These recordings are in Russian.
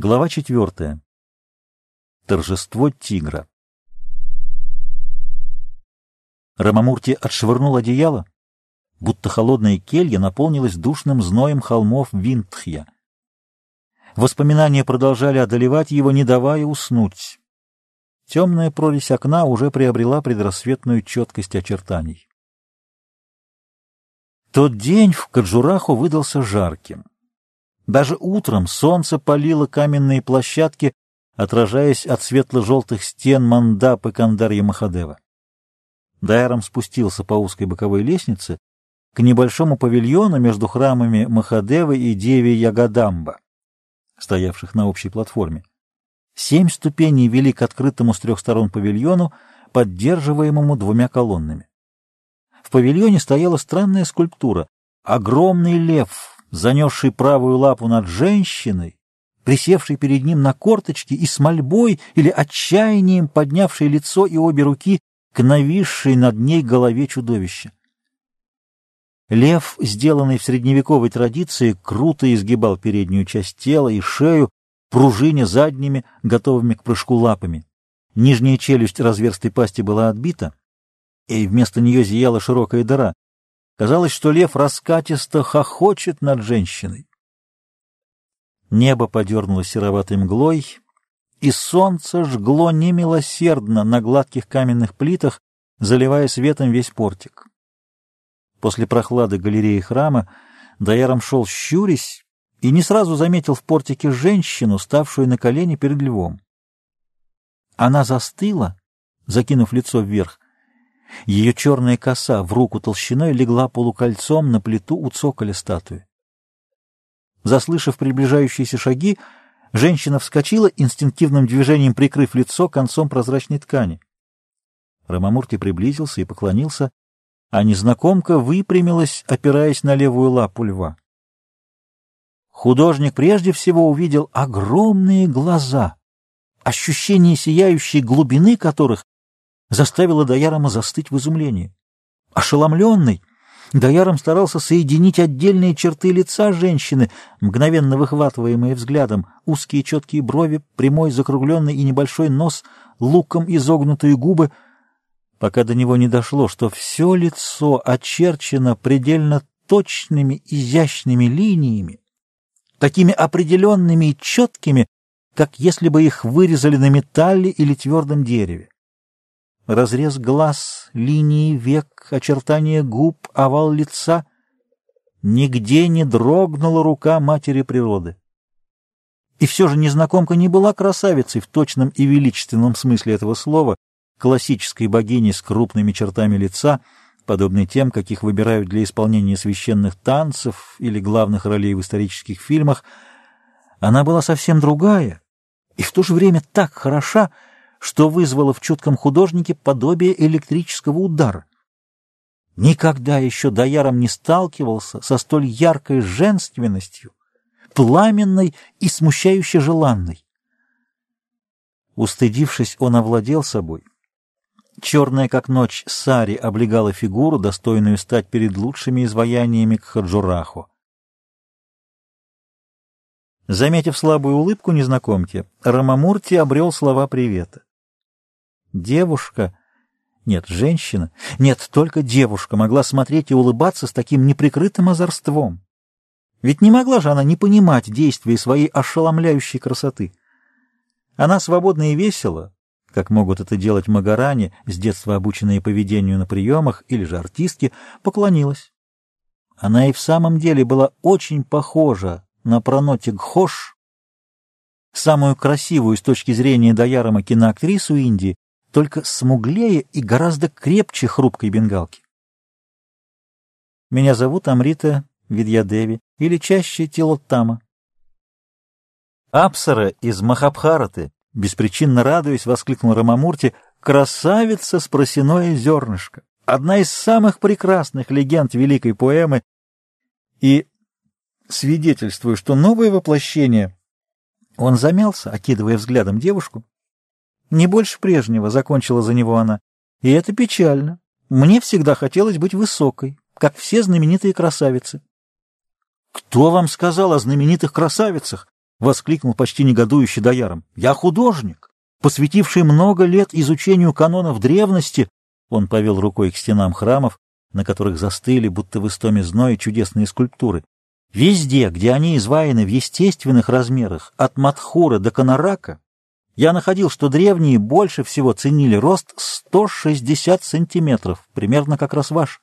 Глава четвертая. Торжество тигра. Рамамурти отшвырнул одеяло, будто холодная келья наполнилась душным зноем холмов Винтхья. Воспоминания продолжали одолевать его, не давая уснуть. Темная прорезь окна уже приобрела предрассветную четкость очертаний. Тот день в Каджураху выдался жарким. Даже утром солнце палило каменные площадки, отражаясь от светло-желтых стен мандапы Кандарья Махадева. Дайром спустился по узкой боковой лестнице к небольшому павильону между храмами Махадевы и Деви Ягадамба, стоявших на общей платформе. Семь ступеней вели к открытому с трех сторон павильону, поддерживаемому двумя колоннами. В павильоне стояла странная скульптура — огромный лев занесший правую лапу над женщиной, присевший перед ним на корточки и с мольбой или отчаянием поднявший лицо и обе руки к нависшей над ней голове чудовища. Лев, сделанный в средневековой традиции, круто изгибал переднюю часть тела и шею, пружине задними, готовыми к прыжку лапами. Нижняя челюсть разверстой пасти была отбита, и вместо нее зияла широкая дыра, Казалось, что лев раскатисто хохочет над женщиной. Небо подернулось сероватой мглой, и солнце жгло немилосердно на гладких каменных плитах, заливая светом весь портик. После прохлады галереи храма Даяром шел щурясь и не сразу заметил в портике женщину, ставшую на колени перед львом. Она застыла, закинув лицо вверх, ее черная коса в руку толщиной легла полукольцом на плиту у цоколя статуи. Заслышав приближающиеся шаги, женщина вскочила, инстинктивным движением прикрыв лицо концом прозрачной ткани. Рамамурти приблизился и поклонился, а незнакомка выпрямилась, опираясь на левую лапу льва. Художник прежде всего увидел огромные глаза, ощущение сияющей глубины которых заставило Даярома застыть в изумлении. Ошеломленный, Даяром старался соединить отдельные черты лица женщины, мгновенно выхватываемые взглядом, узкие четкие брови, прямой закругленный и небольшой нос, луком изогнутые губы, пока до него не дошло, что все лицо очерчено предельно точными, изящными линиями, такими определенными и четкими, как если бы их вырезали на металле или твердом дереве разрез глаз, линии век, очертания губ, овал лица. Нигде не дрогнула рука матери природы. И все же незнакомка не была красавицей в точном и величественном смысле этого слова, классической богиней с крупными чертами лица, подобной тем, каких выбирают для исполнения священных танцев или главных ролей в исторических фильмах. Она была совсем другая и в то же время так хороша, что вызвало в чутком художнике подобие электрического удара. Никогда еще Даяром не сталкивался со столь яркой женственностью, пламенной и смущающе желанной. Устыдившись, он овладел собой. Черная, как ночь, сари облегала фигуру, достойную стать перед лучшими изваяниями к Хаджураху. Заметив слабую улыбку незнакомки, Рамамурти обрел слова привета. Девушка, нет, женщина, нет, только девушка могла смотреть и улыбаться с таким неприкрытым озорством. Ведь не могла же она не понимать действия своей ошеломляющей красоты. Она свободна и весела, как могут это делать магарани, с детства обученные поведению на приемах, или же артистки, поклонилась. Она и в самом деле была очень похожа на Проноти Гхош, самую красивую с точки зрения Даярома киноактрису Индии, только смуглее и гораздо крепче хрупкой бенгалки. Меня зовут Амрита Видьядеви, или чаще Тилоттама. Апсара из Махабхараты, беспричинно радуясь, воскликнул Рамамурти, красавица с просяное зернышко, одна из самых прекрасных легенд великой поэмы, и свидетельствую, что новое воплощение... Он замялся, окидывая взглядом девушку, не больше прежнего, — закончила за него она. И это печально. Мне всегда хотелось быть высокой, как все знаменитые красавицы. — Кто вам сказал о знаменитых красавицах? — воскликнул почти негодующий Даяром. «Я художник, посвятивший много лет изучению канонов древности». Он повел рукой к стенам храмов, на которых застыли, будто в истоме зноя, чудесные скульптуры. Везде, где они изваяны в естественных размерах, от Матхура до Канарака, я находил, что древние больше всего ценили рост 160 сантиметров, примерно как раз ваш.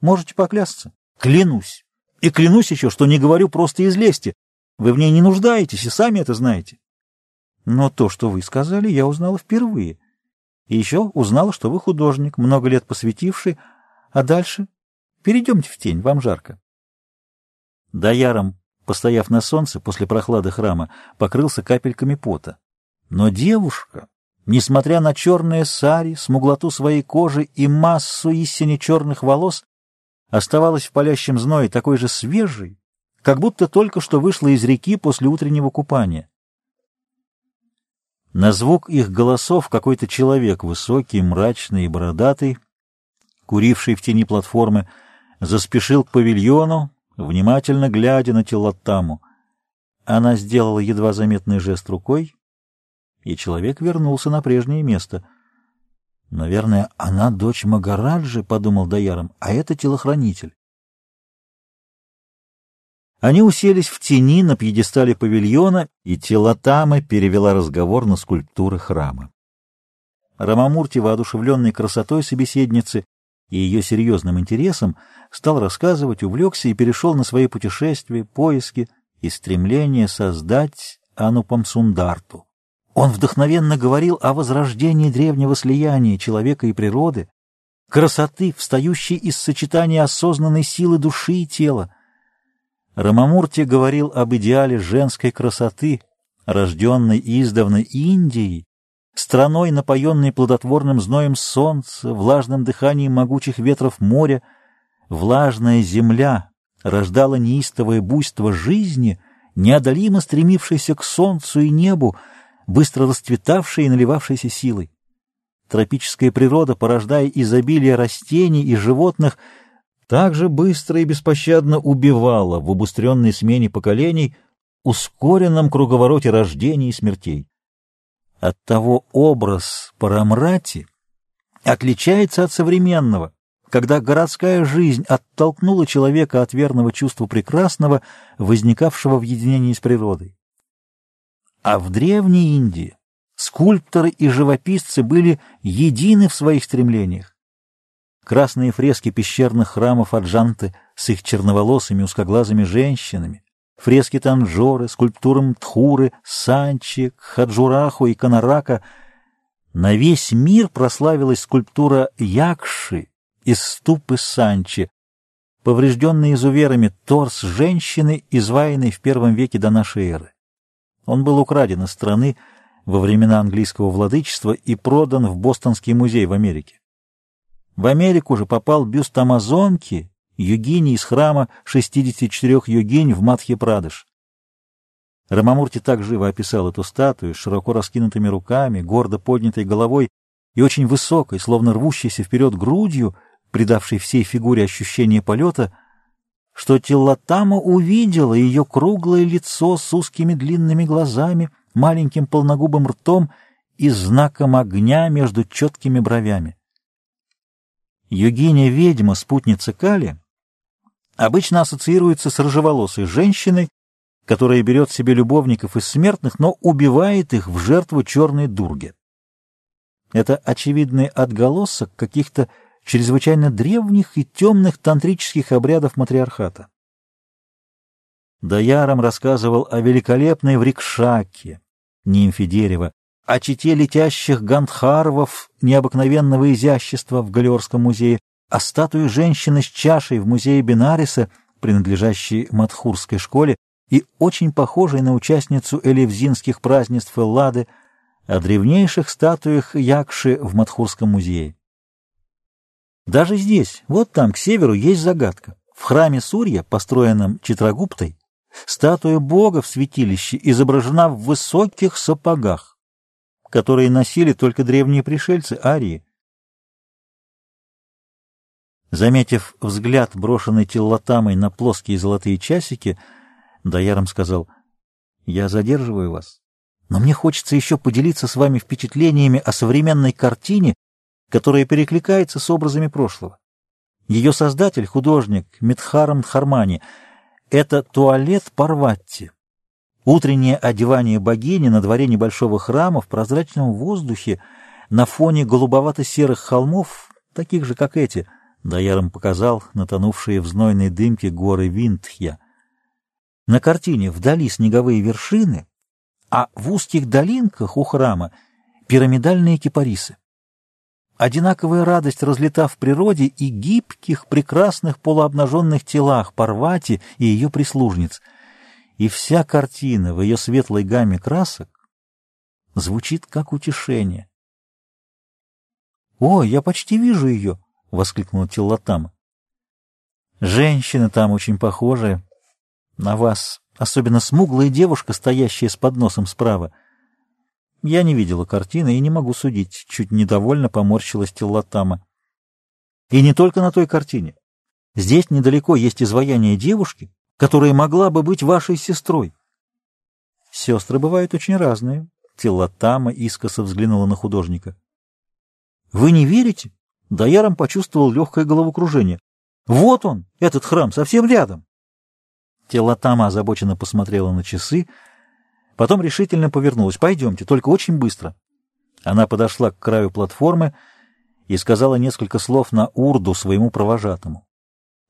Можете поклясться? Клянусь. И клянусь еще, что не говорю просто из лести. Вы в ней не нуждаетесь и сами это знаете. Но то, что вы сказали, я узнала впервые. И еще узнала, что вы художник, много лет посвятивший. А дальше? Перейдемте в тень, вам жарко. Даяром, постояв на солнце после прохлады храма, покрылся капельками пота. Но девушка, несмотря на черные сари, смуглоту своей кожи и массу истине черных волос, оставалась в палящем зное такой же свежей, как будто только что вышла из реки после утреннего купания. На звук их голосов какой-то человек, высокий, мрачный и бородатый, куривший в тени платформы, заспешил к павильону, внимательно глядя на Телотаму. Она сделала едва заметный жест рукой, и человек вернулся на прежнее место. «Наверное, она дочь Магараджи», — подумал Даяром, — «а это телохранитель». Они уселись в тени на пьедестале павильона, и Телотама перевела разговор на скульптуры храма. Рамамурти, воодушевленный красотой собеседницы и ее серьезным интересом, стал рассказывать, увлекся и перешел на свои путешествия, поиски и стремление создать Анупам Сундарту. Он вдохновенно говорил о возрождении древнего слияния человека и природы, красоты, встающей из сочетания осознанной силы души и тела, Рамамурти говорил об идеале женской красоты, рожденной издавна Индией, страной, напоенной плодотворным зноем солнца, влажным дыханием могучих ветров моря, влажная земля рождала неистовое буйство жизни, неодолимо стремившееся к солнцу и небу, быстро расцветавшей и наливавшейся силой. Тропическая природа, порождая изобилие растений и животных, так же быстро и беспощадно убивала в убыстренной смене поколений, ускоренном круговороте рождений и смертей. Оттого образ Парамрати отличается от современного, когда городская жизнь оттолкнула человека от верного чувства прекрасного, возникавшего в единении с природой. А в Древней Индии скульпторы и живописцы были едины в своих стремлениях. Красные фрески пещерных храмов Аджанты с их черноволосыми узкоглазыми женщинами, фрески Танжоры, скульптуры Мтхуры, Санчи, Хаджураху и Канарака. На весь мир прославилась скульптура Якши из ступы Санчи, поврежденный изуверами торс женщины, изваянный в первом веке до нашей эры. Он был украден из страны во времена английского владычества и продан в Бостонский музей в Америке. В Америку же попал бюст Амазонки, йогини из храма 64 йогинь в Мадхе-Прадыш. Рамамурти так живо описал эту статую с широко раскинутыми руками, гордо поднятой головой и очень высокой, словно рвущейся вперед грудью, придавшей всей фигуре ощущение полета, что Тиллатама увидела ее круглое лицо с узкими длинными глазами, маленьким полногубым ртом и знаком огня между четкими бровями. Йогиня-ведьма, спутница Кали, обычно ассоциируется с рыжеволосой женщиной, которая берет себе любовников из смертных, но убивает их в жертву черной дурге. Это очевидный отголосок каких-то чрезвычайно древних и темных тантрических обрядов матриархата. Даяром рассказывал о великолепной Врикшаке, нимфе дерева, о чите летящих гандхарвов необыкновенного изящества в Галиорском музее, о статуе женщины с чашей в музее Бенариса, принадлежащей Мадхурской школе, и очень похожей на участницу элевзинских празднеств Эллады, о древнейших статуях Якши в Мадхурском музее. Даже здесь, вот там, к северу, есть загадка. В храме Сурья, построенном Читрагуптой, статуя бога в святилище изображена в высоких сапогах которые носили только древние пришельцы Арии. Заметив взгляд, брошенный теллотамой на плоские золотые часики, Даяром сказал, Я задерживаю вас, но мне хочется еще поделиться с вами впечатлениями о современной картине, которая перекликается с образами прошлого. Ее создатель, художник Митхарам Дхармани, это туалет Парватти. Утреннее одевание богини на дворе небольшого храма в прозрачном воздухе на фоне голубовато-серых холмов, таких же, как эти, Даяром показал натонувшие в знойной дымке горы Винтхья. На картине вдали снеговые вершины, а в узких долинках у храма пирамидальные кипарисы. Одинаковая радость разлета в природе и гибких, прекрасных полуобнаженных телах Парвати и ее прислужниц — и вся картина в ее светлой гамме красок звучит как утешение. «О, я почти вижу ее!» — воскликнула Тиллатама. «Женщина там очень похожая на вас, особенно смуглая девушка, стоящая с подносом справа. Я не видела картины и не могу судить», — чуть недовольно поморщилась Тиллатама. «И не только на той картине. Здесь недалеко есть изваяние девушки, которая могла бы быть вашей сестрой. Сестры бывают очень разные. Телотама искоса взглянула на художника. Вы не верите? Даяром почувствовал легкое головокружение. Вот он, этот храм, совсем рядом. Телотама озабоченно посмотрела на часы, потом решительно повернулась. Пойдемте, только очень быстро. Она подошла к краю платформы и сказала несколько слов на урду своему провожатому.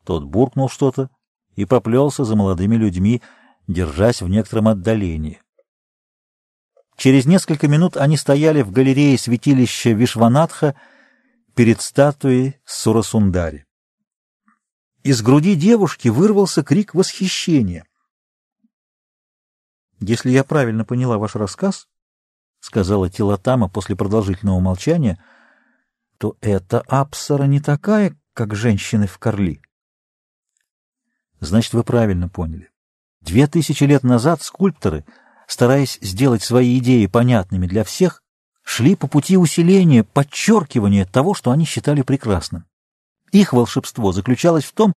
Тот буркнул что-то, и поплелся за молодыми людьми, держась в некотором отдалении. Через несколько минут они стояли в галерее святилища Вишванатха перед статуей Сурасундари. Из груди девушки вырвался крик восхищения. «Если я правильно поняла ваш рассказ, — сказала Тилатама после продолжительного молчания, — то эта Апсара не такая, как женщины в Корли. Значит, вы правильно поняли. Две тысячи лет назад скульпторы, стараясь сделать свои идеи понятными для всех, шли по пути усиления, подчеркивания того, что они считали прекрасным. Их волшебство заключалось в том,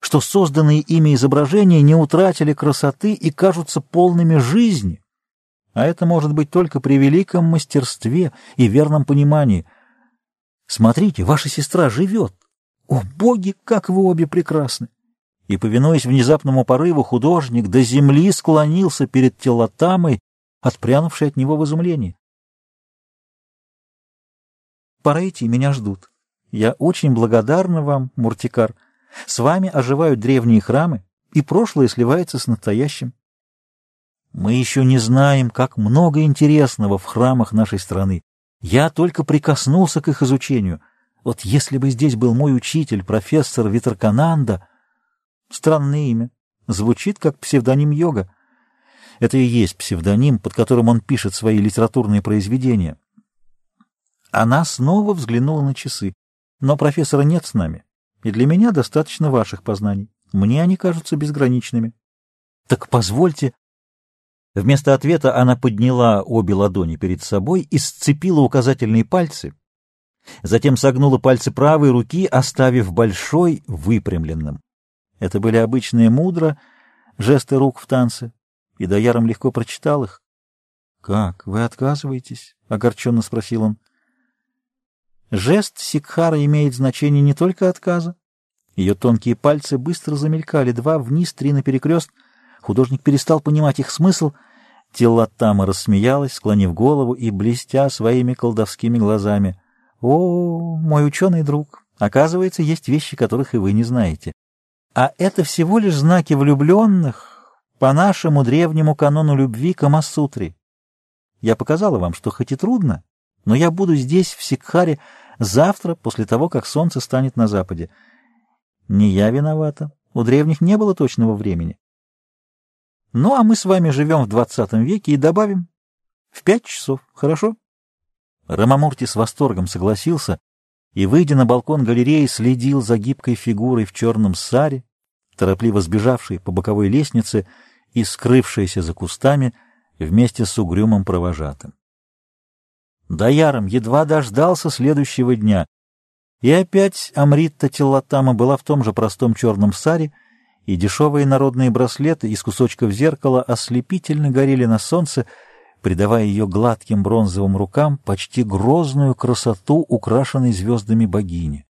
что созданные ими изображения не утратили красоты и кажутся полными жизни. А это может быть только при великом мастерстве и верном понимании. Смотрите, ваша сестра живет. О, боги, как вы обе прекрасны! и, повинуясь внезапному порыву, художник до земли склонился перед телотамой, отпрянувшей от него в изумлении. «Пора идти, меня ждут. Я очень благодарна вам, Муртикар. С вами оживают древние храмы, и прошлое сливается с настоящим. Мы еще не знаем, как много интересного в храмах нашей страны. Я только прикоснулся к их изучению. Вот если бы здесь был мой учитель, профессор Витракананда, Странное имя. Звучит как псевдоним йога. Это и есть псевдоним, под которым он пишет свои литературные произведения. Она снова взглянула на часы. Но профессора нет с нами, и для меня достаточно ваших познаний. Мне они кажутся безграничными. Так позвольте... Вместо ответа она подняла обе ладони перед собой и сцепила указательные пальцы, затем согнула пальцы правой руки, оставив большой выпрямленным. Это были обычные мудро, жесты рук в танце, и Даяром легко прочитал их. — Как, вы отказываетесь? — огорченно спросил он. Жест Сикхара имеет значение не только отказа. Ее тонкие пальцы быстро замелькали, два вниз, три наперекрест. Художник перестал понимать их смысл. Теллатама рассмеялась, склонив голову и блестя своими колдовскими глазами. — О, мой ученый друг, оказывается, есть вещи, которых и вы не знаете. А это всего лишь знаки влюбленных по нашему древнему канону любви Камасутри. Я показала вам, что хоть и трудно, но я буду здесь, в Сикхаре, завтра, после того, как солнце станет на западе. Не я виновата. У древних не было точного времени. Ну, а мы с вами живем в двадцатом веке и добавим в пять часов, хорошо? Рамамурти с восторгом согласился, и, выйдя на балкон галереи, следил за гибкой фигурой в черном саре, торопливо сбежавшей по боковой лестнице и скрывшейся за кустами вместе с угрюмым провожатым. Даяром едва дождался следующего дня, и опять Амритта Теллатама была в том же простом черном саре и дешевые народные браслеты из кусочков зеркала ослепительно горели на солнце, придавая ее гладким бронзовым рукам почти грозную красоту, украшенной звездами богини.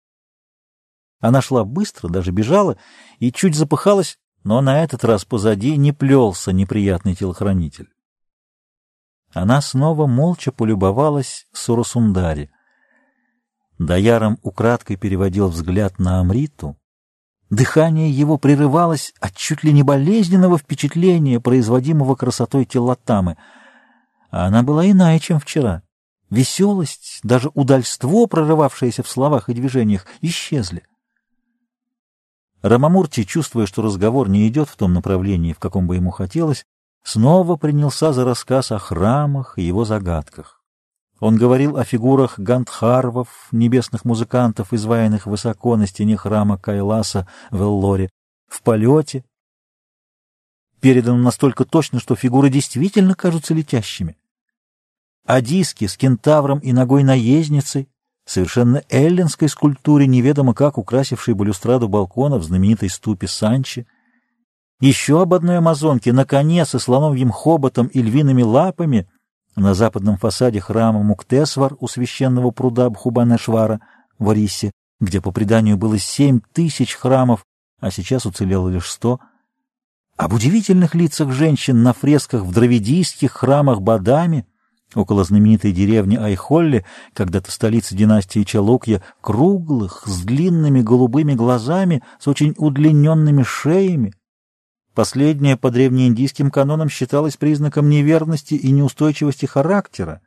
Она шла быстро, даже бежала, и чуть запыхалась, но на этот раз позади не плелся неприятный телохранитель. Она снова молча полюбовалась Сурасундари. Даяром украдкой переводил взгляд на Амриту. Дыхание его прерывалось от чуть ли не болезненного впечатления, производимого красотой Теллатамы. А она была иная, чем вчера. Веселость, даже удальство, прорывавшееся в словах и движениях, исчезли. Рамамурти, чувствуя, что разговор не идет в том направлении, в каком бы ему хотелось, снова принялся за рассказ о храмах и его загадках. Он говорил о фигурах гандхарвов, небесных музыкантов, изваянных высоко на стене храма Кайласа в Эллоре, в полете. Передано настолько точно, что фигуры действительно кажутся летящими. О диске с кентавром и ногой наездницей, совершенно эллинской скульптуре, неведомо как украсившей балюстраду балкона в знаменитой ступе Санчи, еще об одной амазонке на коне со слоновьим хоботом и львиными лапами. На западном фасаде храма Муктесвар у священного пруда Бхубанешвара в Орисе, где по преданию было семь тысяч храмов, а сейчас уцелело лишь сто, об удивительных лицах женщин на фресках в дравидийских храмах Бадами, около знаменитой деревни Айхолли, когда-то столица династии Чалукья, круглых, с длинными голубыми глазами, с очень удлиненными шеями, Последнее по древнеиндийским канонам считалось признаком неверности и неустойчивости характера,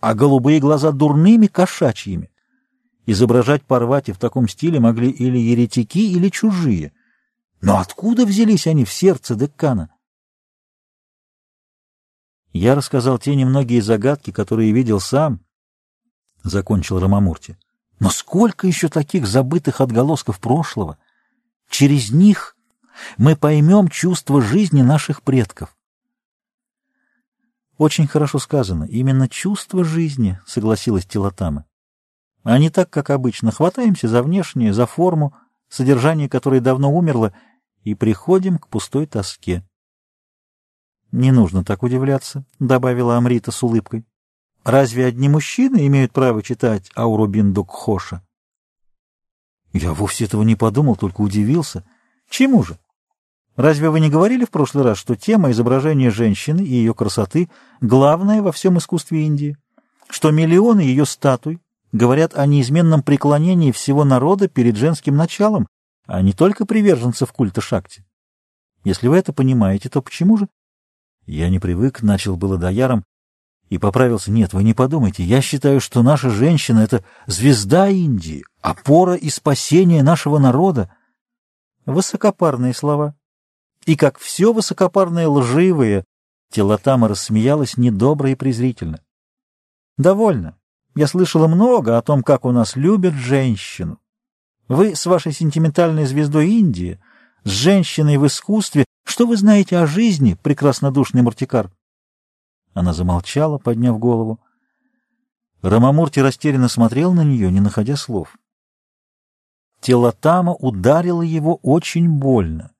а голубые глаза дурными кошачьими. Изображать Парвати в таком стиле могли или еретики, или чужие. Но откуда взялись они в сердце Деккана? Я рассказал те немногие загадки, которые видел сам, — закончил Рамамурти. Но сколько еще таких забытых отголосков прошлого? Через них мы поймем чувство жизни наших предков. Очень хорошо сказано. Именно чувство жизни, согласилась Телотама. А не так, как обычно. Хватаемся за внешнее, за форму, содержание которой давно умерло, и приходим к пустой тоске. «Не нужно так удивляться», — добавила Амрита с улыбкой. «Разве одни мужчины имеют право читать Аурубин Дукхоша?» Я вовсе этого не подумал, только удивился. Чему же? Разве вы не говорили в прошлый раз, что тема изображения женщины и ее красоты главная во всем искусстве Индии? Что миллионы ее статуй говорят о неизменном преклонении всего народа перед женским началом, а не только приверженцев культа Шакти? Если вы это понимаете, то почему же? Я не привык, начал было дояром и поправился. Нет, вы не подумайте, я считаю, что наша женщина — это звезда Индии, опора и спасение нашего народа. Высокопарные слова. И как все высокопарное лживое, Телотама рассмеялась недобро и презрительно. «Довольно. Я слышала много о том, как у нас любят женщину. Вы с вашей сентиментальной звездой Индии, с женщиной в искусстве, что вы знаете о жизни, прекраснодушный Муртикар?» Она замолчала, подняв голову. Рамамурти растерянно смотрел на нее, не находя слов. Телотама ударила его очень больно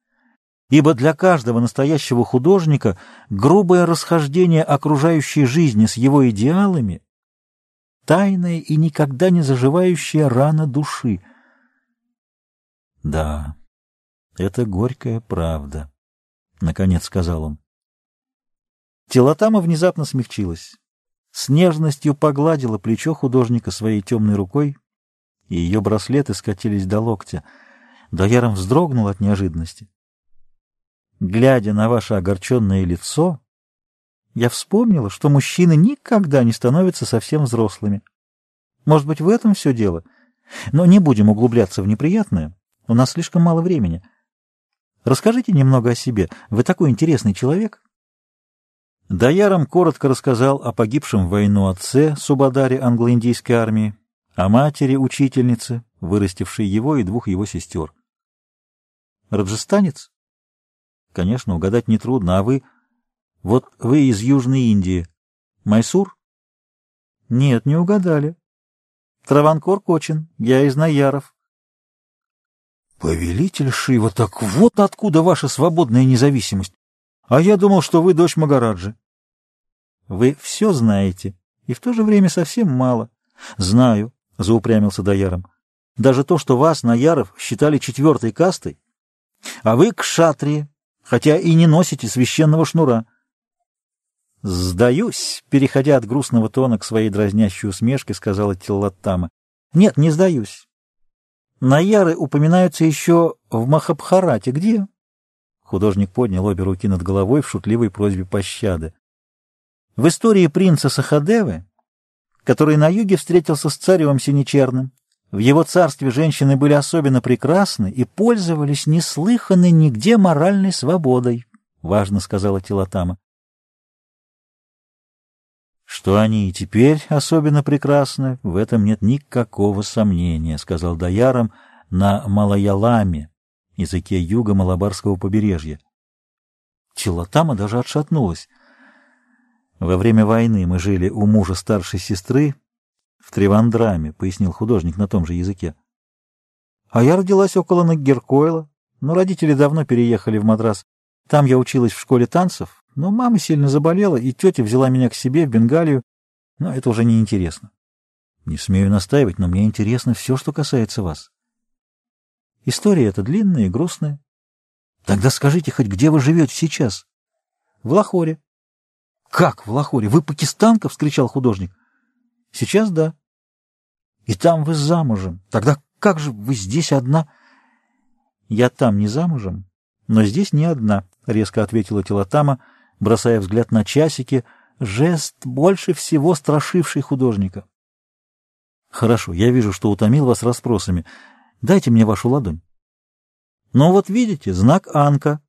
ибо для каждого настоящего художника грубое расхождение окружающей жизни с его идеалами — тайная и никогда не заживающая рана души. «Да, это горькая правда», — наконец сказал он. Телотама внезапно смягчилась. С нежностью погладила плечо художника своей темной рукой, и ее браслеты скатились до локтя. Дояром вздрогнул от неожиданности. Глядя на ваше огорченное лицо, я вспомнила, что мужчины никогда не становятся совсем взрослыми. Может быть, в этом все дело? Но не будем углубляться в неприятное. У нас слишком мало времени. Расскажите немного о себе. Вы такой интересный человек. Даяром коротко рассказал о погибшем в войну отце Субадаре англо-индийской армии, о матери учительницы, вырастившей его и двух его сестер. Раджастанец? Конечно, угадать нетрудно. А вы... Вот вы из Южной Индии. Майсур? Нет, не угадали. Траванкор Кочин. Я из Наяров. Повелитель Шива, так вот откуда ваша свободная независимость. А я думал, что вы дочь Магараджи. Вы все знаете, и в то же время совсем мало. Знаю, — заупрямился Даяром. Даже то, что вас, Наяров, считали четвертой кастой, а вы к шатрии, хотя и не носите священного шнура. «Сдаюсь», — переходя от грустного тона к своей дразнящей усмешке, сказала Тиллаттама. «Нет, не сдаюсь. Наяры упоминаются еще в Махабхарате. Где?» Художник поднял обе руки над головой в шутливой просьбе пощады. «В истории принца Сахадевы, который на юге встретился с царем Синечерным, в его царстве женщины были особенно прекрасны и пользовались неслыханной нигде моральной свободой, — важно сказала Тилатама. Что они и теперь особенно прекрасны, в этом нет никакого сомнения, — сказал Даяром на Малаяламе, языке юга Малабарского побережья. Тилатама даже отшатнулась. Во время войны мы жили у мужа старшей сестры, в Тривандраме, — пояснил художник на том же языке. А я родилась около Наггеркойла, но родители давно переехали в Мадрас. Там я училась в школе танцев, но мама сильно заболела, и тетя взяла меня к себе в Бенгалию, но это уже не интересно. Не смею настаивать, но мне интересно все, что касается вас. История эта длинная и грустная. Тогда скажите хоть, где вы живете сейчас? В Лахоре. Как в Лахоре? Вы пакистанка? — вскричал художник. Сейчас да. И там вы замужем. Тогда как же вы здесь одна? Я там не замужем, но здесь не одна, — резко ответила Телотама, бросая взгляд на часики, жест, больше всего страшивший художника. Хорошо, я вижу, что утомил вас расспросами. Дайте мне вашу ладонь. Ну вот видите, знак Анка,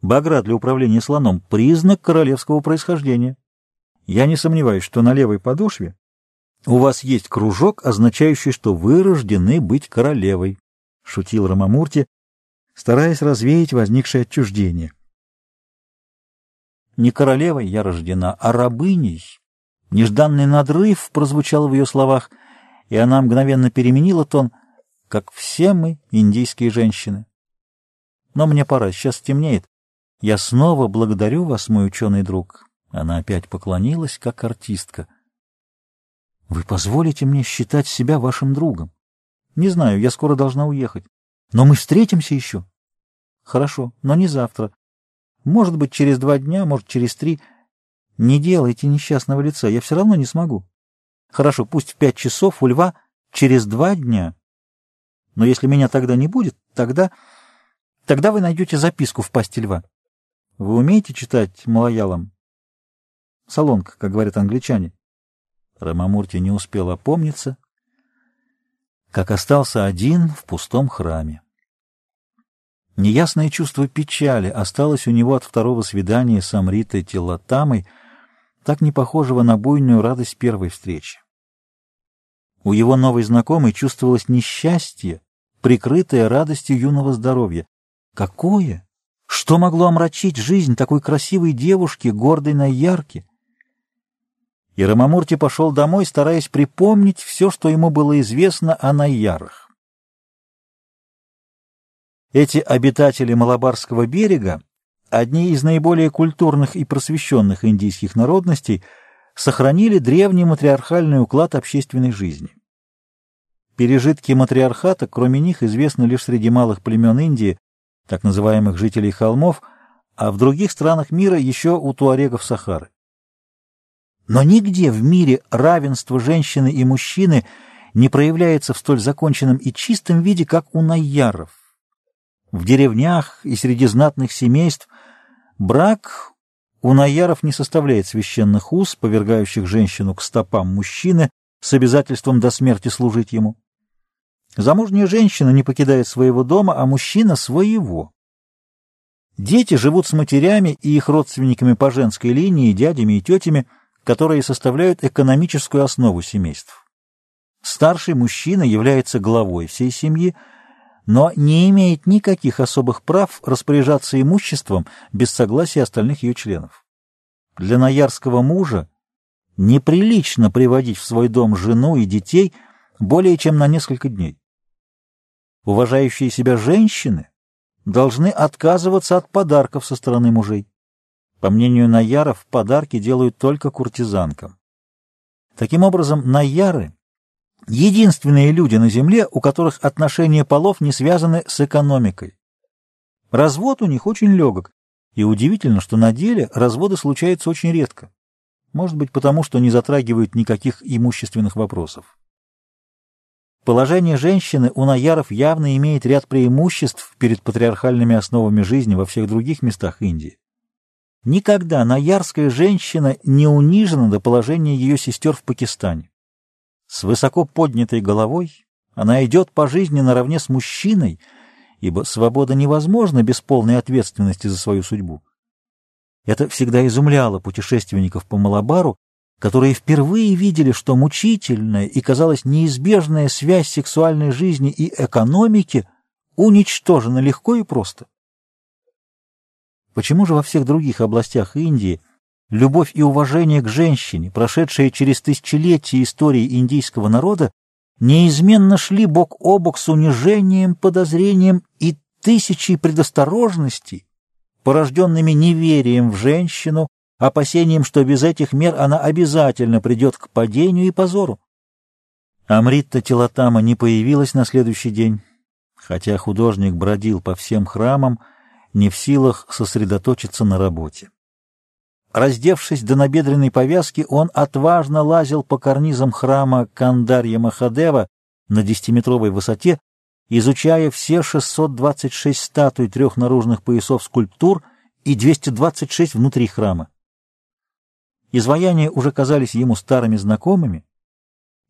багра для управления слоном, признак королевского происхождения. Я не сомневаюсь, что на левой подошве у вас есть кружок, означающий, что вы рождены быть королевой, — шутил Рамамурти, стараясь развеять возникшее отчуждение. Не королевой я рождена, а рабыней. Нежданный надрыв прозвучал в ее словах, и она мгновенно переменила тон, как все мы, индийские женщины. Но мне пора, сейчас темнеет. Я снова благодарю вас, мой ученый друг. Она опять поклонилась, как артистка. Вы позволите мне считать себя вашим другом? Не знаю, я скоро должна уехать. Но мы встретимся еще. Хорошо, но не завтра. Может быть, через два дня, может, через три. Не делайте несчастного лица, я все равно не смогу. Хорошо, пусть в пять часов у льва через два дня. Но если меня тогда не будет, тогда... Тогда вы найдете записку в пасти льва. Вы умеете читать малоялом? Солонка, как говорят англичане. Рамамурти не успел опомниться, как остался один в пустом храме. Неясное чувство печали осталось у него от второго свидания с Амритой Телатамой, так не похожего на буйную радость первой встречи. У его новой знакомой чувствовалось несчастье, прикрытое радостью юного здоровья. Какое? Что могло омрачить жизнь такой красивой девушки, гордой на ярке? И Рамамурти пошел домой, стараясь припомнить все, что ему было известно о Найярах. Эти обитатели Малабарского берега, одни из наиболее культурных и просвещенных индийских народностей, сохранили древний матриархальный уклад общественной жизни. Пережитки матриархата, кроме них, известны лишь среди малых племен Индии, так называемых жителей холмов, а в других странах мира еще у туарегов Сахары. Но нигде в мире равенство женщины и мужчины не проявляется в столь законченном и чистом виде, как у найяров. В деревнях и среди знатных семейств брак у наяров не составляет священных уз, повергающих женщину к стопам мужчины с обязательством до смерти служить ему. Замужняя женщина не покидает своего дома, а мужчина — своего. Дети живут с матерями и их родственниками по женской линии, дядями и тетями — которые составляют экономическую основу семейств. Старший мужчина является главой всей семьи, но не имеет никаких особых прав распоряжаться имуществом без согласия остальных ее членов. Для наярского мужа неприлично приводить в свой дом жену и детей более чем на несколько дней. Уважающие себя женщины должны отказываться от подарков со стороны мужей. По мнению Наяров, подарки делают только куртизанкам. Таким образом, Наяры — единственные люди на Земле, у которых отношения полов не связаны с экономикой. Развод у них очень легок, и удивительно, что на деле разводы случаются очень редко. Может быть, потому что не затрагивают никаких имущественных вопросов. Положение женщины у наяров явно имеет ряд преимуществ перед патриархальными основами жизни во всех других местах Индии. Никогда наярская женщина не унижена до положения ее сестер в Пакистане. С высоко поднятой головой она идет по жизни наравне с мужчиной, ибо свобода невозможна без полной ответственности за свою судьбу. Это всегда изумляло путешественников по Малабару, которые впервые видели, что мучительная и, казалось, неизбежная связь сексуальной жизни и экономики уничтожена легко и просто. Почему же во всех других областях Индии любовь и уважение к женщине, прошедшие через тысячелетия истории индийского народа, неизменно шли бок о бок с унижением, подозрением и тысячей предосторожностей, порожденными неверием в женщину, опасением, что без этих мер она обязательно придет к падению и позору. Амритта Тилатама не появилась на следующий день, хотя художник бродил по всем храмам, не в силах сосредоточиться на работе. Раздевшись до набедренной повязки, он отважно лазил по карнизам храма Кандарья Махадева на десятиметровой высоте, изучая все 626 статуй трех наружных поясов скульптур и 226 внутри храма. Изваяния уже казались ему старыми знакомыми,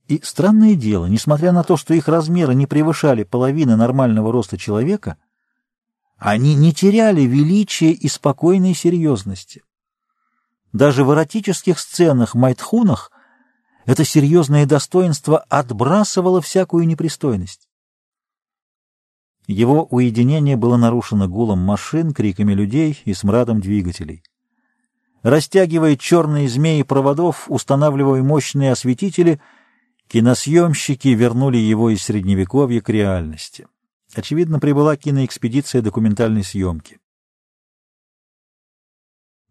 и странное дело, несмотря на то, что их размеры не превышали половины нормального роста человека, они не теряли величия и спокойной серьезности. Даже в эротических сценах Майтхунах это серьезное достоинство отбрасывало всякую непристойность. Его уединение было нарушено гулом машин, криками людей и смрадом двигателей. Растягивая черные змеи проводов, устанавливая мощные осветители, киносъемщики вернули его из Средневековья к реальности. Очевидно, прибыла киноэкспедиция документальной съемки.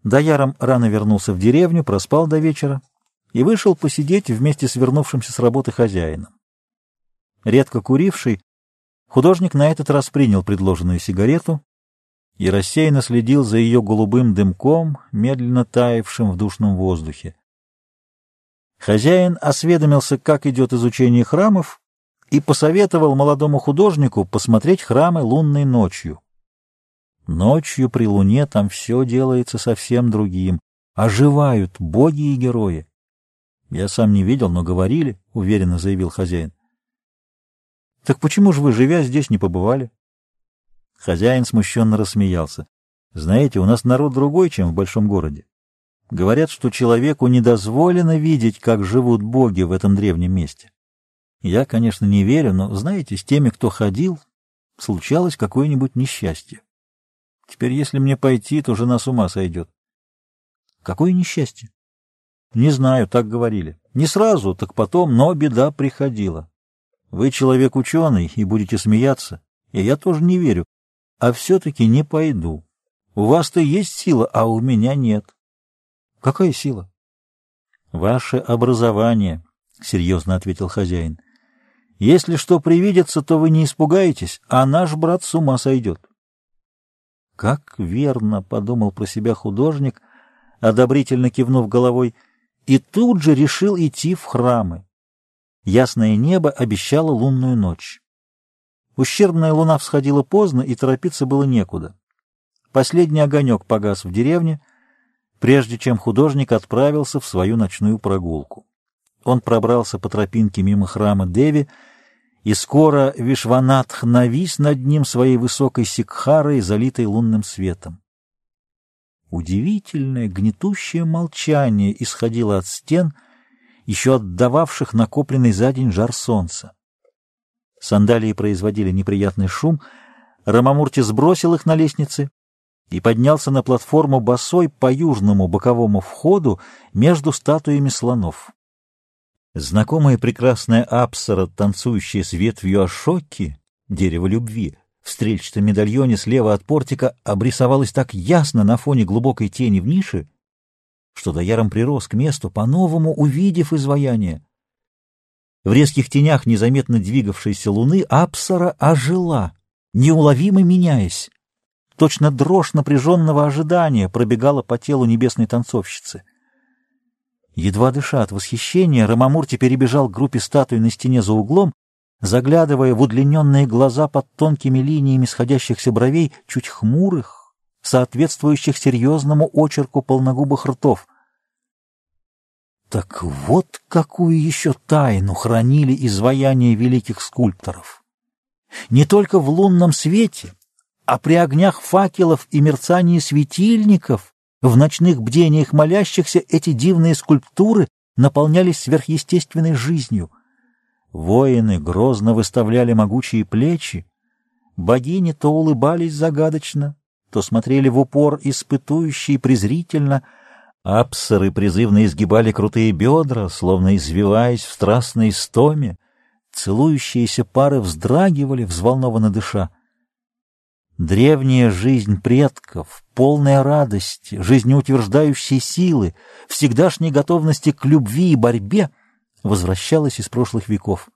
Даяром рано вернулся в деревню, проспал до вечера и вышел посидеть вместе с вернувшимся с работы хозяином. Редко куривший, художник на этот раз принял предложенную сигарету и рассеянно следил за ее голубым дымком, медленно таявшим в душном воздухе. Хозяин осведомился, как идет изучение храмов, и посоветовал молодому художнику посмотреть храмы лунной ночью. Ночью при луне там все делается совсем другим. Оживают боги и герои. Я сам не видел, но говорили, — уверенно заявил хозяин. — Так почему же вы, живя здесь, не побывали? Хозяин смущенно рассмеялся. — Знаете, у нас народ другой, чем в большом городе. Говорят, что человеку не дозволено видеть, как живут боги в этом древнем месте. Я, конечно, не верю, но, знаете, с теми, кто ходил, случалось какое-нибудь несчастье. Теперь, если мне пойти, то жена с ума сойдет. Какое несчастье? Не знаю, так говорили. Не сразу, так потом, но беда приходила. Вы человек ученый и будете смеяться, и я тоже не верю, а все-таки не пойду. У вас-то есть сила, а у меня нет. Какая сила? Ваше образование, — серьезно ответил хозяин. Если что привидится, то вы не испугаетесь, а наш брат с ума сойдет. Как верно, — подумал про себя художник, одобрительно кивнув головой, и тут же решил идти в храмы. Ясное небо обещало лунную ночь. Ущербная луна всходила поздно, и торопиться было некуда. Последний огонек погас в деревне, прежде чем художник отправился в свою ночную прогулку. Он пробрался по тропинке мимо храма Деви, и скоро Вишванатх навис над ним своей высокой сикхарой, залитой лунным светом. Удивительное, гнетущее молчание исходило от стен, еще отдававших накопленный за день жар солнца. Сандалии производили неприятный шум, Рамамурти сбросил их на лестнице и поднялся на платформу босой по южному боковому входу между статуями слонов. Знакомая прекрасная Апсара, танцующая с ветвью Ашоки, дерево любви, в стрельчатом медальоне слева от портика обрисовалось так ясно на фоне глубокой тени в нише, что Даяром прирос к месту, по-новому увидев изваяние. В резких тенях незаметно двигавшейся луны Апсара ожила, неуловимо меняясь. Точно дрожь напряженного ожидания пробегала по телу небесной танцовщицы. Едва дыша от восхищения, Рамамурти перебежал к группе статуй на стене за углом заглядывая в удлиненные глаза под тонкими линиями сходящихся бровей, чуть хмурых, соответствующих серьезному очерку полногубых ртов. Так вот какую еще тайну хранили изваяния великих скульпторов! Не только в лунном свете, а при огнях факелов и мерцании светильников, в ночных бдениях молящихся эти дивные скульптуры наполнялись сверхъестественной жизнью — Воины грозно выставляли могучие плечи, богини то улыбались загадочно, то смотрели в упор испытующие презрительно, апсоры призывно изгибали крутые бедра, словно извиваясь в страстной истоме, целующиеся пары вздрагивали, взволнованно дыша. Древняя жизнь предков, полная радости, жизнеутверждающей силы, всегдашней готовности к любви и борьбе — возвращалась из прошлых веков.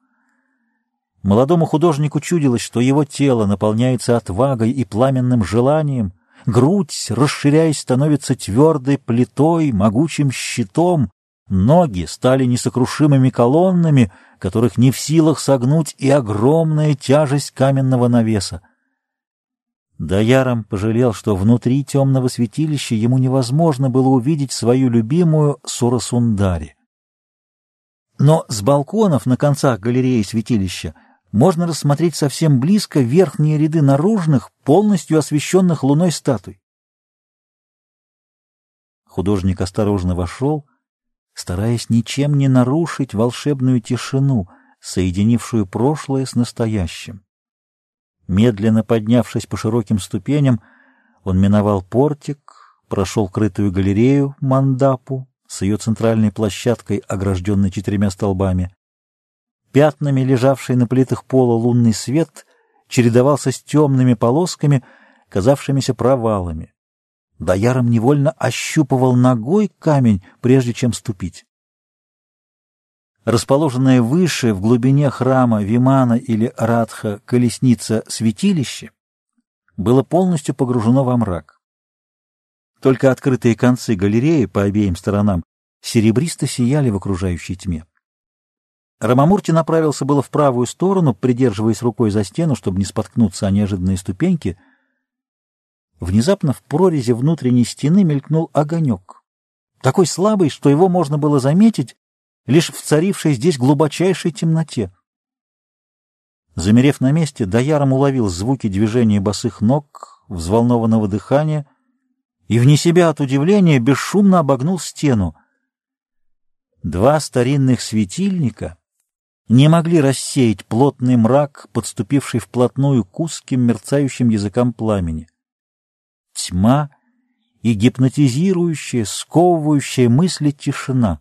Молодому художнику чудилось, что его тело наполняется отвагой и пламенным желанием, грудь, расширяясь, становится твердой плитой, могучим щитом, ноги стали несокрушимыми колоннами, которых не в силах согнуть и огромная тяжесть каменного навеса. Даяром пожалел, что внутри темного святилища ему невозможно было увидеть свою любимую Сурасундари. Но с балконов на концах галереи святилища можно рассмотреть совсем близко верхние ряды наружных, полностью освещенных луной статуй. Художник осторожно вошел, стараясь ничем не нарушить волшебную тишину, соединившую прошлое с настоящим. Медленно поднявшись по широким ступеням, он миновал портик, прошел крытую галерею мандапу, с ее центральной площадкой, огражденной четырьмя столбами. Пятнами, лежавший на плитах пола лунный свет, чередовался с темными полосками, казавшимися провалами. Даяром невольно ощупывал ногой камень, прежде чем ступить. Расположенная выше, в глубине храма Вимана или Радха колесница святилище было полностью погружено во мрак. Только открытые концы галереи по обеим сторонам серебристо сияли в окружающей тьме. Рамамурти направился было в правую сторону, придерживаясь рукой за стену, чтобы не споткнуться о неожиданные ступеньки. Внезапно в прорезе внутренней стены мелькнул огонек, такой слабый, что его можно было заметить лишь в царившей здесь глубочайшей темноте. Замерев на месте, Даяром уловил звуки движения босых ног, взволнованного дыхания — и вне себя от удивления бесшумно обогнул стену. Два старинных светильника не могли рассеять плотный мрак, подступивший вплотную к узким мерцающим языкам пламени. Тьма и гипнотизирующая, сковывающая мысли тишина.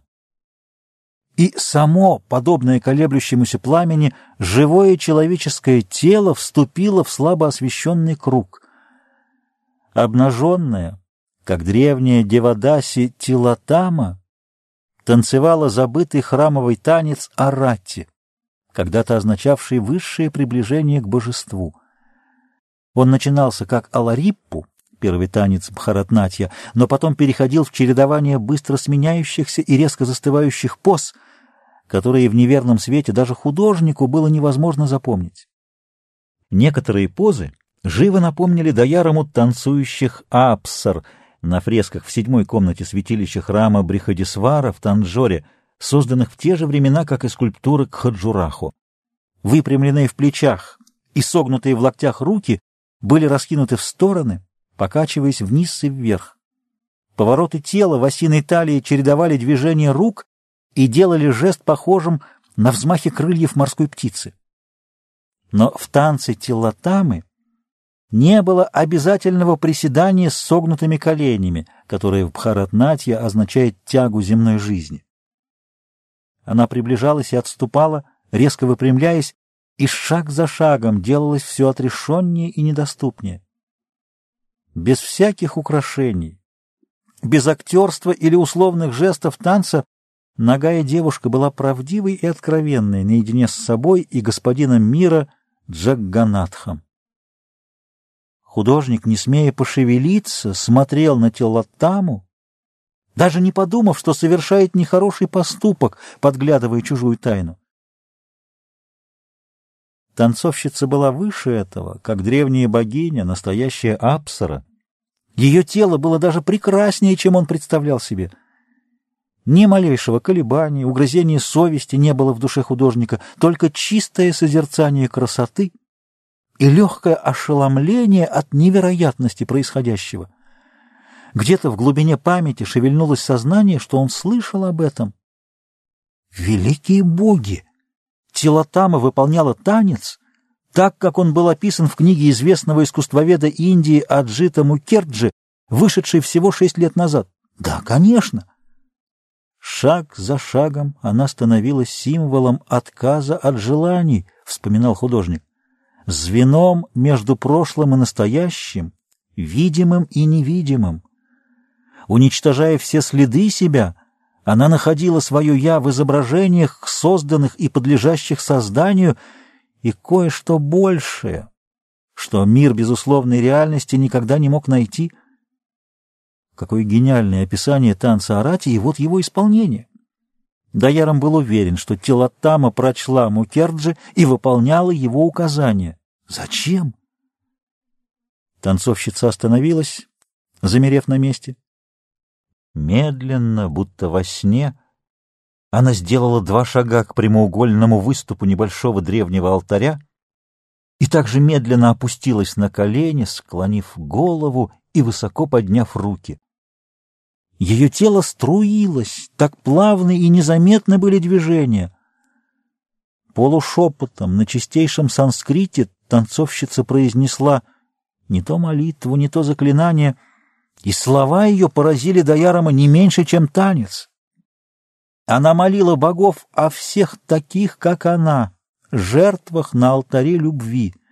И само, подобное колеблющемуся пламени, живое человеческое тело вступило в слабо освещенный круг. Обнаженное, как древняя Девадаси Тилатама танцевала забытый храмовый танец Арати, когда-то означавший высшее приближение к божеству. Он начинался как Алариппу, первый танец Бхаратнатья, но потом переходил в чередование быстро сменяющихся и резко застывающих поз, которые в неверном свете даже художнику было невозможно запомнить. Некоторые позы живо напомнили Даярому танцующих апсар — на фресках в седьмой комнате святилища храма Брихадисвара в Танджоре, созданных в те же времена, как и скульптуры Кхаджураху. Выпрямленные в плечах и согнутые в локтях руки были раскинуты в стороны, покачиваясь вниз и вверх. Повороты тела в осиной талии чередовали движения рук и делали жест похожим на взмахи крыльев морской птицы. Но в танце телотамы не было обязательного приседания с согнутыми коленями, которое в Бхаратнатье означает тягу земной жизни. Она приближалась и отступала, резко выпрямляясь, и шаг за шагом делалось все отрешеннее и недоступнее. Без всяких украшений, без актерства или условных жестов танца ногая девушка была правдивой и откровенной наедине с собой и господином мира Джагганатхом. Художник, не смея пошевелиться, смотрел на тело Таму, даже не подумав, что совершает нехороший поступок, подглядывая чужую тайну. Танцовщица была выше этого, как древняя богиня, настоящая Апсара. Ее тело было даже прекраснее, чем он представлял себе. Ни малейшего колебания, угрызения совести не было в душе художника, только чистое созерцание красоты — и легкое ошеломление от невероятности происходящего. Где-то в глубине памяти шевельнулось сознание, что он слышал об этом. Великие боги! Тилатама выполняла танец, так как он был описан в книге известного искусствоведа Индии Аджита Мукерджи, вышедшей всего шесть лет назад. Да, конечно. Шаг за шагом она становилась символом отказа от желаний, вспоминал художник звеном между прошлым и настоящим, видимым и невидимым. Уничтожая все следы себя, она находила свое «я» в изображениях, созданных и подлежащих созданию, и кое-что большее, что мир безусловной реальности никогда не мог найти. Какое гениальное описание танца Арати, и вот его исполнение. Даяром был уверен, что Тилатама прочла Мукерджи и выполняла его указания. Зачем? Танцовщица остановилась, замерев на месте. Медленно, будто во сне, она сделала два шага к прямоугольному выступу небольшого древнего алтаря и также медленно опустилась на колени, склонив голову и высоко подняв руки. Ее тело струилось, так плавны и незаметны были движения. Полушепотом на чистейшем санскрите танцовщица произнесла не то молитву, не то заклинание, и слова ее поразили Даярома не меньше, чем танец. Она молила богов о всех таких, как она, жертвах на алтаре любви —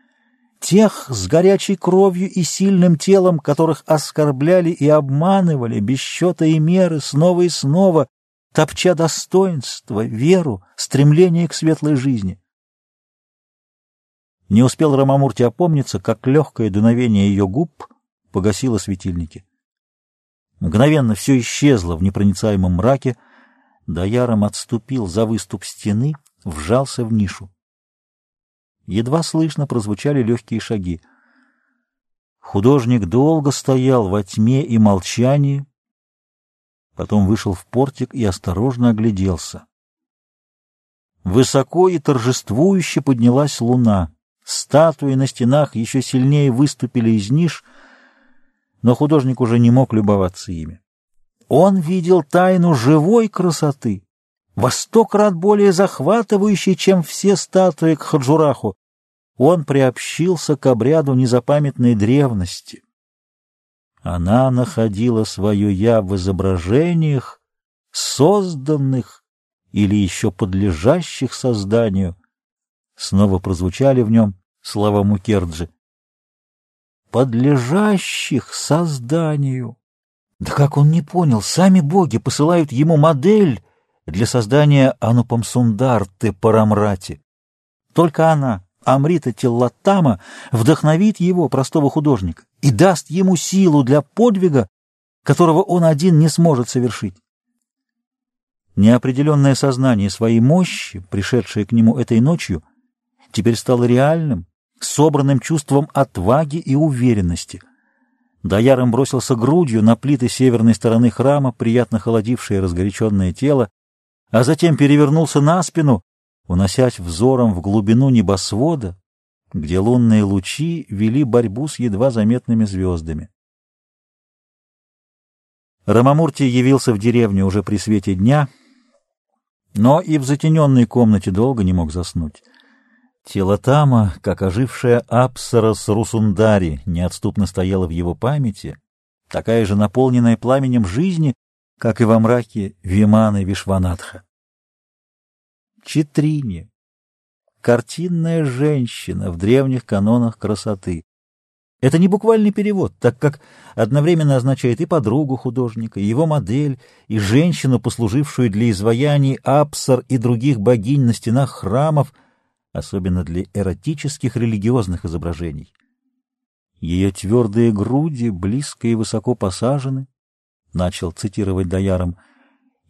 тех с горячей кровью и сильным телом, которых оскорбляли и обманывали без счета и меры снова и снова, топча достоинство, веру, стремление к светлой жизни. Не успел Рамамурти опомниться, как легкое дуновение ее губ погасило светильники. Мгновенно все исчезло в непроницаемом мраке, Даяром отступил за выступ стены, вжался в нишу. Едва слышно прозвучали легкие шаги. Художник долго стоял во тьме и молчании, потом вышел в портик и осторожно огляделся. Высоко и торжествующе поднялась луна. Статуи на стенах еще сильнее выступили из ниш, но художник уже не мог любоваться ими. Он видел тайну живой красоты, во сто крат более захватывающий, чем все статуи к Хаджураху. Он приобщился к обряду незапамятной древности. Она находила свое «я» в изображениях, созданных или еще подлежащих созданию. Снова прозвучали в нем слова Мукерджи. «Подлежащих созданию». Да как он не понял, сами боги посылают ему модель, для создания Анупамсундарты Парамрати. Только она, Амрита Тиллатама, вдохновит его, простого художника, и даст ему силу для подвига, которого он один не сможет совершить. Неопределенное сознание своей мощи, пришедшее к нему этой ночью, теперь стало реальным, собранным чувством отваги и уверенности. Даяром бросился грудью на плиты северной стороны храма, приятно холодившее разгоряченное тело, а затем перевернулся на спину, уносясь взором в глубину небосвода, где лунные лучи вели борьбу с едва заметными звездами. Рамамурти явился в деревню уже при свете дня, но и в затененной комнате долго не мог заснуть. Тело Тама, как ожившая Апсара с Русундари, неотступно стояло в его памяти, такая же наполненная пламенем жизни, как и во мраке Виманы Вишванатха. Читрине, картинная женщина в древних канонах красоты. Это не буквальный перевод, так как одновременно означает и подругу художника, и его модель, и женщину, послужившую для изваяний Апсар и других богинь на стенах храмов, особенно для эротических религиозных изображений. Ее твердые груди близко и высоко посажены, начал цитировать Даяром,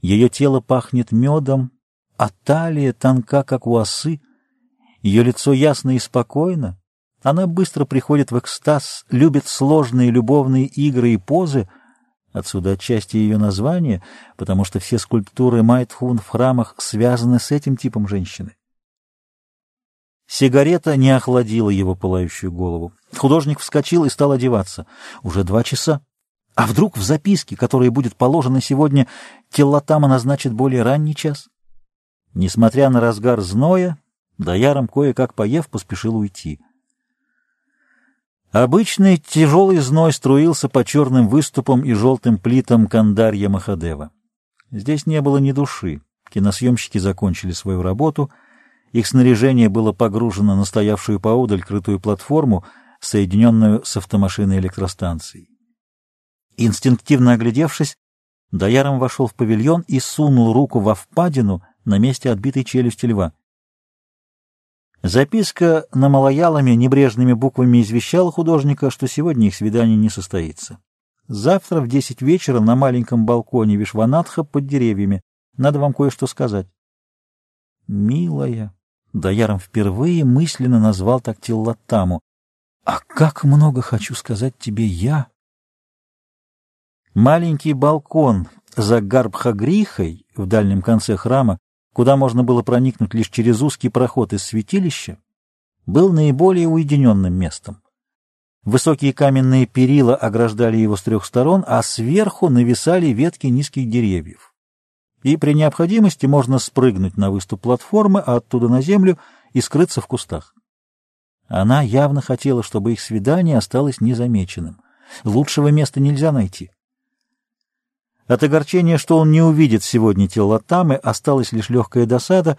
ее тело пахнет медом, а талия тонка, как у осы, ее лицо ясно и спокойно, она быстро приходит в экстаз, любит сложные любовные игры и позы, отсюда отчасти ее название, потому что все скульптуры Майтхун в храмах связаны с этим типом женщины. Сигарета не охладила его пылающую голову. Художник вскочил и стал одеваться. Уже два часа. А вдруг в записке, которая будет положена сегодня, Теллатама назначит более ранний час? Несмотря на разгар зноя, Даяром, кое-как поев, поспешил уйти. Обычный тяжелый зной струился по черным выступам и желтым плитам Кандарья Махадева. Здесь не было ни души. Киносъемщики закончили свою работу. Их снаряжение было погружено на стоявшую поодаль крытую платформу, соединенную с автомашиной электростанцией. Инстинктивно оглядевшись, Даяром вошел в павильон и сунул руку во впадину на месте отбитой челюсти льва. Записка на малоялами небрежными буквами извещала художника, что сегодня их свидание не состоится. Завтра в десять вечера на маленьком балконе Вишванатха под деревьями. Надо вам кое-что сказать. Милая, Даяром впервые мысленно назвал так Тиллатаму. А как много хочу сказать тебе я. Маленький балкон за Гарбхагрихой в дальнем конце храма куда можно было проникнуть лишь через узкий проход из святилища, был наиболее уединенным местом. Высокие каменные перила ограждали его с трех сторон, а сверху нависали ветки низких деревьев. И при необходимости можно спрыгнуть на выступ платформы, а оттуда на землю и скрыться в кустах. Она явно хотела, чтобы их свидание осталось незамеченным. Лучшего места нельзя найти. От огорчения, что он не увидит сегодня тело Тамы, осталась лишь легкая досада,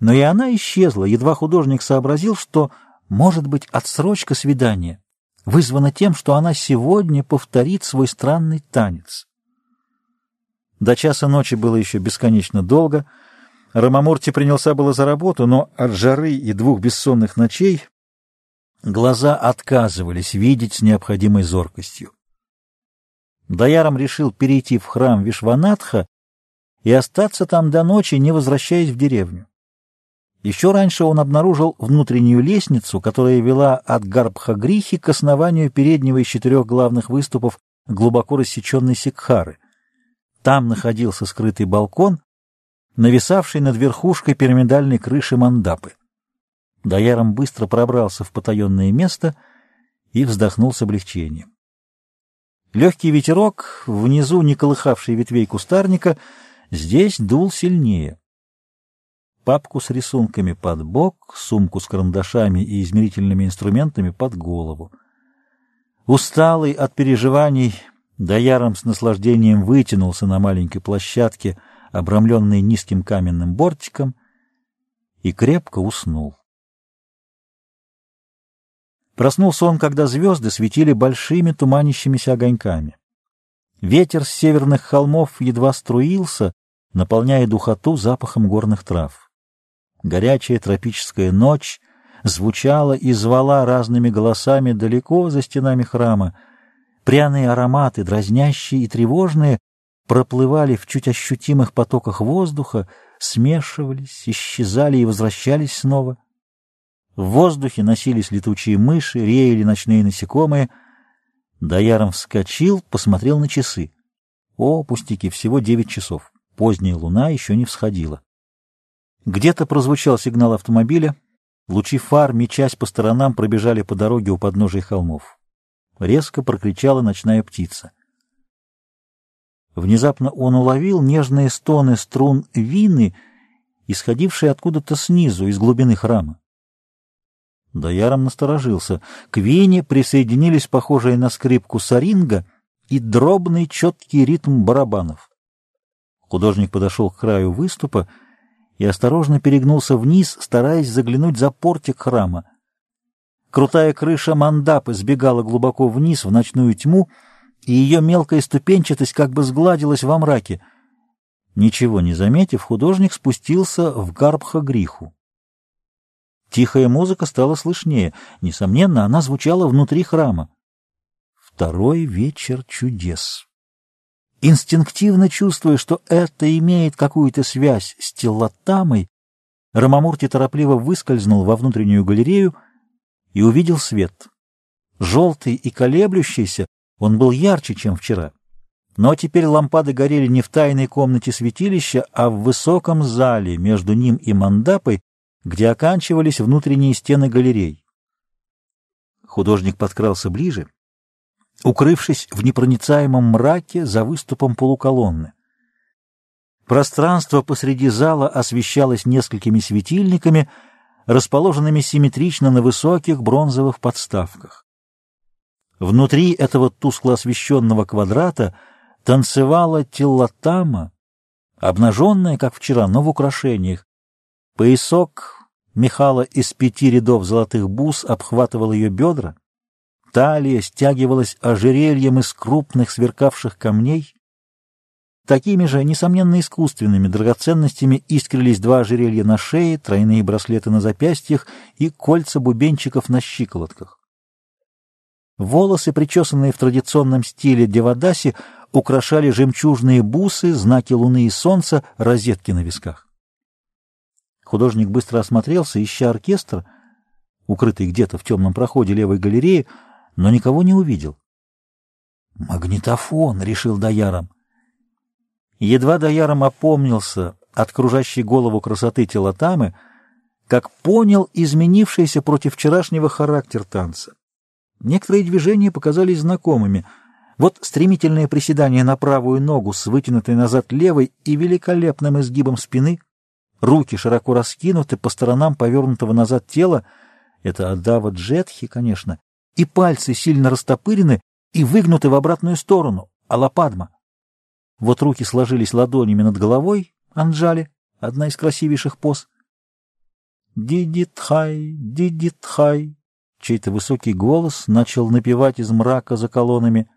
но и она исчезла, едва художник сообразил, что, может быть, отсрочка свидания вызвана тем, что она сегодня повторит свой странный танец. До часа ночи было еще бесконечно долго. Рамамурти принялся было за работу, но от жары и двух бессонных ночей глаза отказывались видеть с необходимой зоркостью. Даяром решил перейти в храм Вишванатха и остаться там до ночи, не возвращаясь в деревню. Еще раньше он обнаружил внутреннюю лестницу, которая вела от Гарбхагрихи к основанию переднего из четырех главных выступов глубоко рассеченной Сикхары. Там находился скрытый балкон, нависавший над верхушкой пирамидальной крыши мандапы. Даяром быстро пробрался в потаенное место и вздохнул с облегчением. Легкий ветерок, внизу не колыхавший ветвей кустарника, здесь дул сильнее. Папку с рисунками под бок, сумку с карандашами и измерительными инструментами под голову. Усталый от переживаний, Даяром с наслаждением вытянулся на маленькой площадке, обрамленной низким каменным бортиком, и крепко уснул. Проснулся он, когда звезды светили большими туманящимися огоньками. Ветер с северных холмов едва струился, наполняя духоту запахом горных трав. Горячая тропическая ночь звучала и звала разными голосами далеко за стенами храма. Пряные ароматы, дразнящие и тревожные, проплывали в чуть ощутимых потоках воздуха, смешивались, исчезали и возвращались снова — в воздухе носились летучие мыши, реяли ночные насекомые. Даяром вскочил, посмотрел на часы. О, пустяки, всего девять часов. Поздняя луна еще не всходила. Где-то прозвучал сигнал автомобиля. Лучи фар, мечась по сторонам, пробежали по дороге у подножия холмов. Резко прокричала ночная птица. Внезапно он уловил нежные стоны струн вины, исходившие откуда-то снизу, из глубины храма. Даяром насторожился. К Вене присоединились похожие на скрипку саринга и дробный четкий ритм барабанов. Художник подошел к краю выступа и осторожно перегнулся вниз, стараясь заглянуть за портик храма. Крутая крыша мандапы сбегала глубоко вниз в ночную тьму, и ее мелкая ступенчатость как бы сгладилась во мраке. Ничего не заметив, художник спустился в Гарбха-Гриху. Тихая музыка стала слышнее. Несомненно, она звучала внутри храма. Второй вечер чудес. Инстинктивно чувствуя, что это имеет какую-то связь с Теллатамой, Рамамурти торопливо выскользнул во внутреннюю галерею и увидел свет. Желтый и колеблющийся, он был ярче, чем вчера. Но теперь лампады горели не в тайной комнате святилища, а в высоком зале между ним и мандапой, где оканчивались внутренние стены галерей. Художник подкрался ближе, укрывшись в непроницаемом мраке за выступом полуколонны. Пространство посреди зала освещалось несколькими светильниками, расположенными симметрично на высоких бронзовых подставках. Внутри этого тускло освещенного квадрата танцевала теллатама, обнаженная, как вчера, но в украшениях. Поясок Михала из пяти рядов золотых бус обхватывал ее бедра, талия стягивалась ожерельем из крупных сверкавших камней. Такими же, несомненно, искусственными драгоценностями искрились два ожерелья на шее, тройные браслеты на запястьях и кольца бубенчиков на щиколотках. Волосы, причесанные в традиционном стиле девадаси, украшали жемчужные бусы, знаки луны и солнца, розетки на висках. Художник быстро осмотрелся, ища оркестр, укрытый где-то в темном проходе левой галереи, но никого не увидел. «Магнитофон!» — решил Даяром. Едва Даяром опомнился от кружащей голову красоты телотамы, как понял изменившийся против вчерашнего характер танца. Некоторые движения показались знакомыми. Вот стремительное приседание на правую ногу с вытянутой назад левой и великолепным изгибом спины, Руки широко раскинуты, по сторонам повернутого назад тела, это Адава Джетхи, конечно, и пальцы сильно растопырены и выгнуты в обратную сторону, Алападма. Вот руки сложились ладонями над головой, Анджали, одна из красивейших поз. «Дидитхай, дидитхай!» Чей-то высокий голос начал напевать из мрака за колоннами.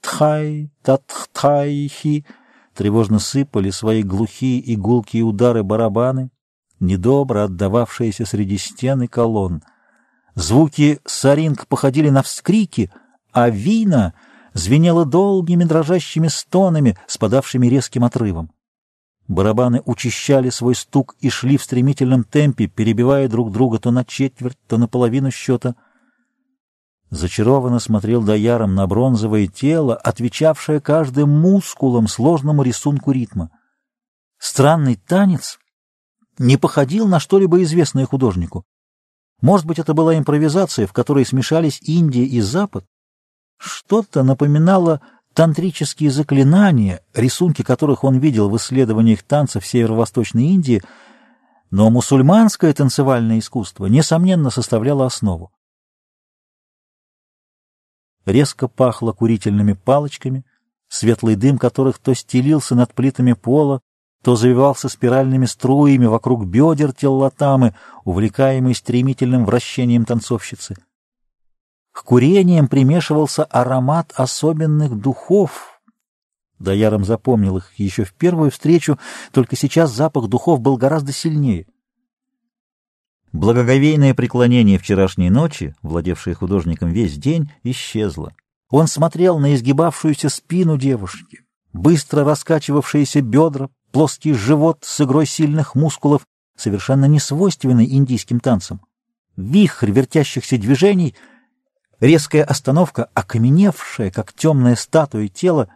«Тхай, татхтайхи!» Тревожно сыпали свои глухие и гулкие удары барабаны, недобро отдававшиеся среди стен и колонн. Звуки саринг походили на вскрики, а вина звенела долгими дрожащими стонами, спадавшими резким отрывом. Барабаны учащали свой стук и шли в стремительном темпе, перебивая друг друга то на четверть, то на половину счета — Зачарованно смотрел Даяром на бронзовое тело, отвечавшее каждым мускулом сложному рисунку ритма. Странный танец не походил на что-либо известное художнику. Может быть, это была импровизация, в которой смешались Индия и Запад? Что-то напоминало тантрические заклинания, рисунки которых он видел в исследованиях танцев Северо-Восточной Индии, но мусульманское танцевальное искусство, несомненно, составляло основу резко пахло курительными палочками, светлый дым которых то стелился над плитами пола, то завивался спиральными струями вокруг бедер теллатамы, увлекаемой стремительным вращением танцовщицы. К курениям примешивался аромат особенных духов. Даяром запомнил их еще в первую встречу, только сейчас запах духов был гораздо сильнее. Благоговейное преклонение вчерашней ночи, владевшее художником весь день, исчезло. Он смотрел на изгибавшуюся спину девушки, быстро раскачивавшиеся бедра, плоский живот с игрой сильных мускулов, совершенно не свойственный индийским танцам. Вихрь вертящихся движений, резкая остановка, окаменевшая, как темная статуя тела,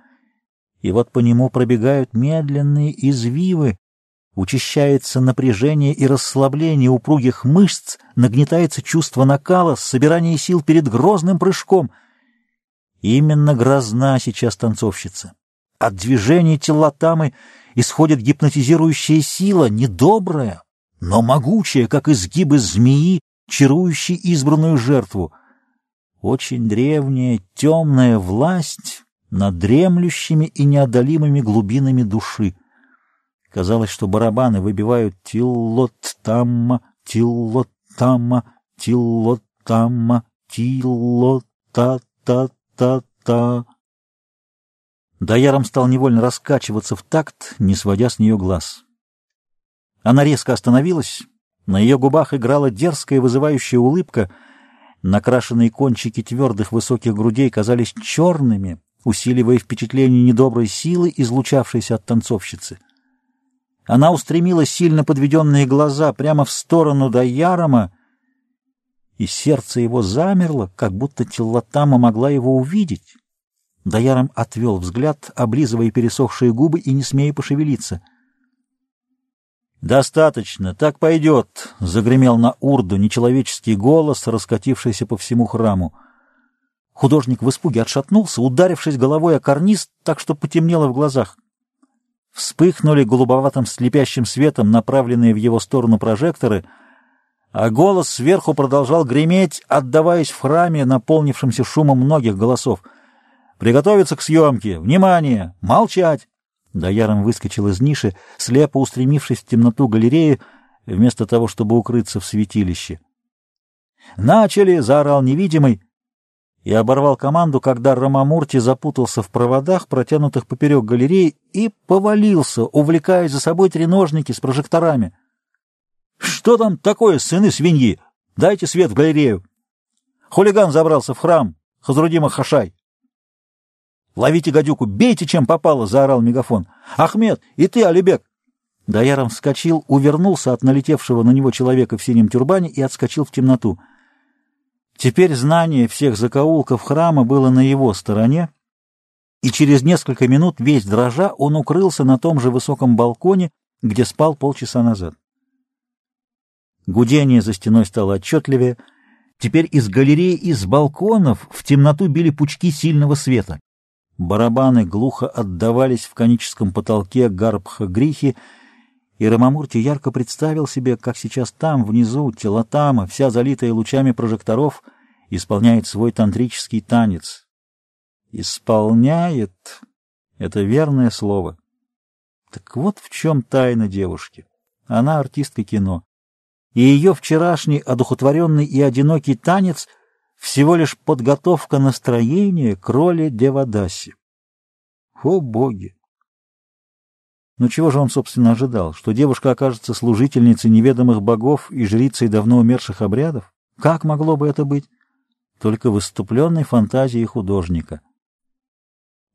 и вот по нему пробегают медленные извивы, Учащается напряжение и расслабление упругих мышц, нагнетается чувство накала, собирание сил перед грозным прыжком. Именно грозна сейчас танцовщица. От движения телотамы исходит гипнотизирующая сила, недобрая, но могучая, как изгибы змеи, чарующей избранную жертву. Очень древняя, темная власть над дремлющими и неодолимыми глубинами души. Казалось, что барабаны выбивают «тиллот-тамма, тиллот-тамма, тиллот-тамма, тиллот-та-та-та-та». Даяром стал невольно раскачиваться в такт, не сводя с нее глаз. Она резко остановилась, на ее губах играла дерзкая вызывающая улыбка, накрашенные кончики твердых высоких грудей казались черными, усиливая впечатление недоброй силы, излучавшейся от танцовщицы. Она устремила сильно подведенные глаза прямо в сторону Даярома, и сердце его замерло, как будто Теллатама могла его увидеть. Даяром отвел взгляд, облизывая пересохшие губы и не смея пошевелиться. «Достаточно, так пойдет», — загремел на урду нечеловеческий голос, раскатившийся по всему храму. Художник в испуге отшатнулся, ударившись головой о карниз, так что потемнело в глазах. Вспыхнули голубоватым слепящим светом направленные в его сторону прожекторы, а голос сверху продолжал греметь, отдаваясь в храме, наполнившемся шумом многих голосов. «Приготовиться к съемке! Внимание! Молчать!» Даяром выскочил из ниши, слепо устремившись в темноту галереи, вместо того, чтобы укрыться в святилище. «Начали!» — заорал невидимый и оборвал команду, когда Рамамурти запутался в проводах, протянутых поперек галереи, и повалился, увлекая за собой треножники с прожекторами. «Что там такое, сыны свиньи? Дайте свет в галерею!» Хулиган забрался в храм, Хазрудима Хашай. «Ловите гадюку, бейте, чем попало!» — заорал мегафон. «Ахмед, и ты, Алибек!» Даяром вскочил, увернулся от налетевшего на него человека в синем тюрбане и отскочил в темноту. Теперь знание всех закоулков храма было на его стороне, и через несколько минут весь дрожа он укрылся на том же высоком балконе, где спал полчаса назад. Гудение за стеной стало отчетливее. Теперь из галереи и с балконов в темноту били пучки сильного света. Барабаны глухо отдавались в коническом потолке Гарбха-Грихи, и Рамамурти ярко представил себе, как сейчас там, внизу, Телотама, вся залитая лучами прожекторов, исполняет свой тантрический танец. «Исполняет» — это верное слово. Так вот в чем тайна девушки. Она артистка кино. И ее вчерашний одухотворенный и одинокий танец — всего лишь подготовка настроения к роли Девадаси. О, боги! Но чего же он, собственно, ожидал? Что девушка окажется служительницей неведомых богов и жрицей давно умерших обрядов? Как могло бы это быть? Только в иступленной фантазии художника.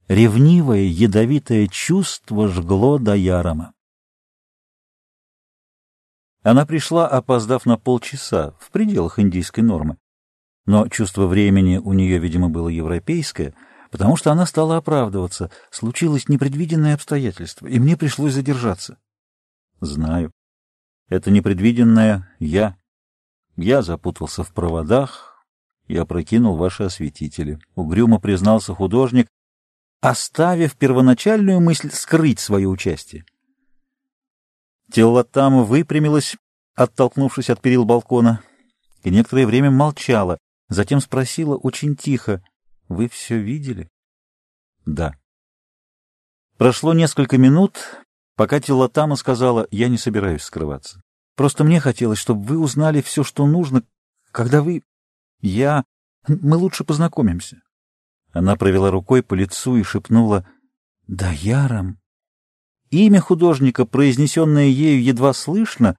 Ревнивое, ядовитое чувство жгло до Ярома. Она пришла, опоздав на полчаса, в пределах индийской нормы. Но чувство времени у нее, видимо, было европейское — потому что она стала оправдываться. Случилось непредвиденное обстоятельство, и мне пришлось задержаться. Знаю. Это непредвиденное я. Я запутался в проводах и опрокинул ваши осветители. Угрюмо признался художник, оставив первоначальную мысль скрыть свое участие. Теллатама выпрямилась, оттолкнувшись от перил балкона, и некоторое время молчала, затем спросила очень тихо, вы все видели? Да. Прошло несколько минут, пока Телотама сказала, я не собираюсь скрываться. Просто мне хотелось, чтобы вы узнали все, что нужно, когда вы... Я... Мы лучше познакомимся. Она провела рукой по лицу и шепнула «Да, Яром». Имя художника, произнесенное ею едва слышно,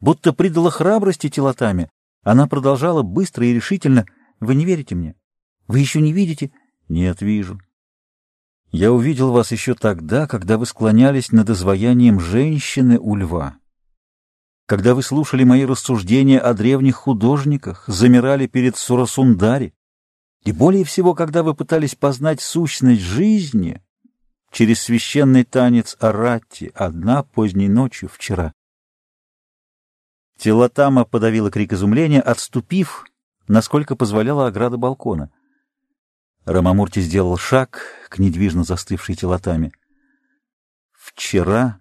будто придало храбрости телотами. Она продолжала быстро и решительно «Вы не верите мне? Вы еще не видите? Нет, вижу. Я увидел вас еще тогда, когда вы склонялись над изваянием женщины у льва. Когда вы слушали мои рассуждения о древних художниках, замирали перед Сурасундари. И более всего, когда вы пытались познать сущность жизни через священный танец Аратти одна поздней ночью вчера. Телотама подавила крик изумления, отступив, насколько позволяла ограда балкона. Рамамурти сделал шаг к недвижно застывшей телотами. Вчера...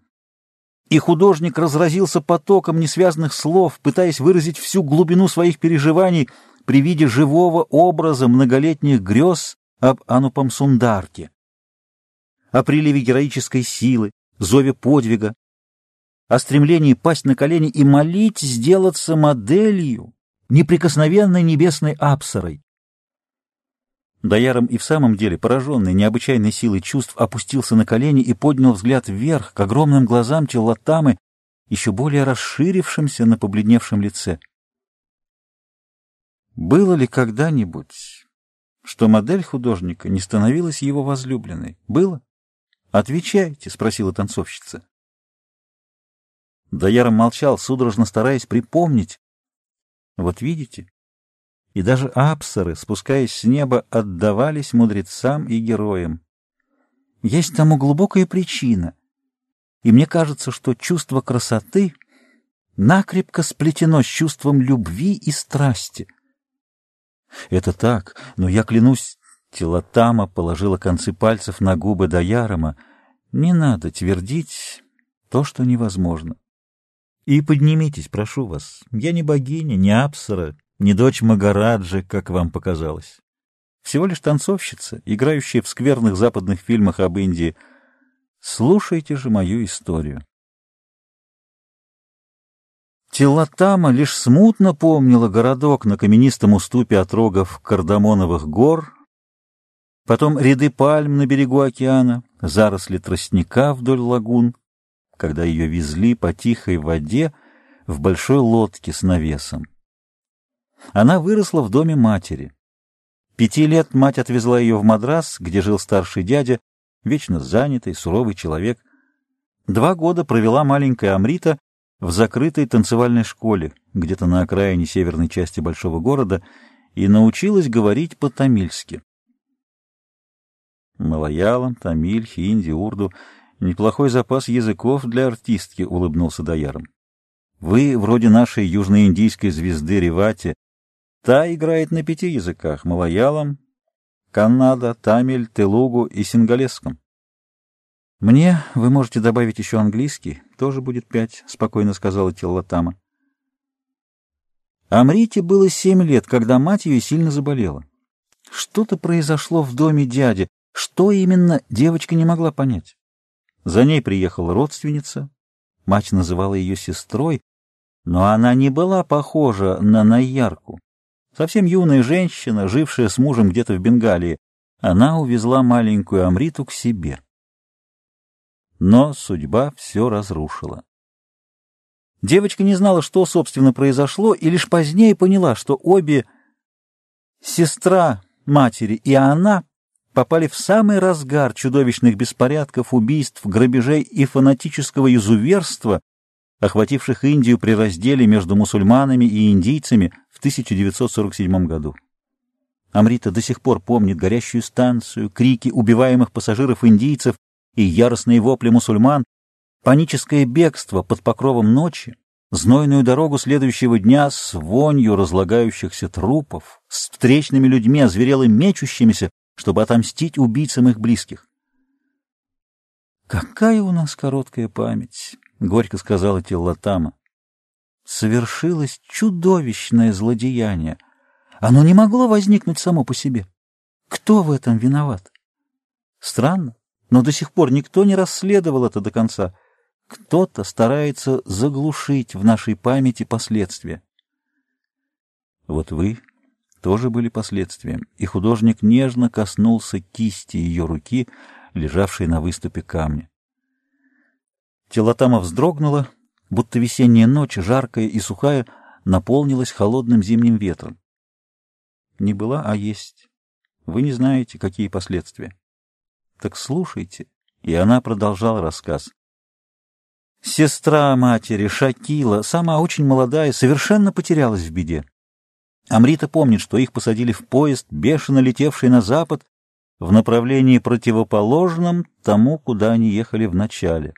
И художник разразился потоком несвязанных слов, пытаясь выразить всю глубину своих переживаний при виде живого образа многолетних грез об Анупам Сундарке, о приливе героической силы, зове подвига, о стремлении пасть на колени и молить сделаться моделью, неприкосновенной небесной апсорой. Даяром и в самом деле, пораженный необычайной силой чувств, опустился на колени и поднял взгляд вверх к огромным глазам Челлатамы, еще более расширившимся на побледневшем лице. Было ли когда-нибудь, что модель художника не становилась его возлюбленной? Было? Отвечайте, — спросила танцовщица. Даяром молчал, судорожно стараясь припомнить. Вот видите, и даже апсоры, спускаясь с неба, отдавались мудрецам и героям. Есть тому глубокая причина, и мне кажется, что чувство красоты накрепко сплетено с чувством любви и страсти. Это так, но я клянусь, Телотама положила концы пальцев на губы Даярома. Не надо твердить то, что невозможно. И поднимитесь, прошу вас. Я не богиня, не апсара, не дочь Магараджи, как вам показалось. Всего лишь танцовщица, играющая в скверных западных фильмах об Индии. Слушайте же мою историю. Телотама лишь смутно помнила городок на каменистом уступе от рогов Кардамоновых гор, потом ряды пальм на берегу океана, заросли тростника вдоль лагун, когда ее везли по тихой воде в большой лодке с навесом. Она выросла в доме матери. Пяти лет мать отвезла ее в Мадрас, где жил старший дядя, вечно занятый, суровый человек. Два года провела маленькая Амрита в закрытой танцевальной школе, где-то на окраине северной части большого города, и научилась говорить по-тамильски. Малаялам, тамиль, хинди, урду — неплохой запас языков для артистки, — улыбнулся Даяром. Вы вроде нашей южноиндийской звезды Ревати, Та играет на пяти языках — малаялам, каннада, тамиль, телугу и сингалесском. «Мне вы можете добавить еще английский, тоже будет пять», — спокойно сказала Теллатама. Амрите было семь лет, когда мать ее сильно заболела. Что-то произошло в доме дяди, что именно девочка не могла понять. За ней приехала родственница, мать называла ее сестрой, но она не была похожа на Наярку. Совсем юная женщина, жившая с мужем где-то в Бенгалии, она увезла маленькую Амриту к себе. Но судьба все разрушила. Девочка не знала, что, собственно, произошло, и лишь позднее поняла, что обе сестра матери и она попали в самый разгар чудовищных беспорядков, убийств, грабежей и фанатического изуверства, охвативших Индию при разделе между мусульманами и индийцами в 1947 году. Амрита до сих пор помнит горящую станцию, крики убиваемых пассажиров-индийцев и яростные вопли мусульман, паническое бегство под покровом ночи, знойную дорогу следующего дня с вонью разлагающихся трупов, с встречными людьми, озверело мечущимися, чтобы отомстить убийцам их близких. «Какая у нас короткая память!» — горько сказала Теллатама. «Совершилось чудовищное злодеяние. Оно не могло возникнуть само по себе. Кто в этом виноват? Странно, но до сих пор никто не расследовал это до конца. Кто-то старается заглушить в нашей памяти последствия. Вот вы тоже были последствием, и художник нежно коснулся кисти ее руки, лежавшей на выступе камня. Телотама вздрогнула, будто весенняя ночь, жаркая и сухая, наполнилась холодным зимним ветром. Не была, а есть. Вы не знаете, какие последствия. Так слушайте. И она продолжала рассказ. Сестра матери, Шакила, сама очень молодая, совершенно потерялась в беде. Амрита помнит, что их посадили в поезд, бешено летевший на запад, в направлении противоположном тому, куда они ехали в начале.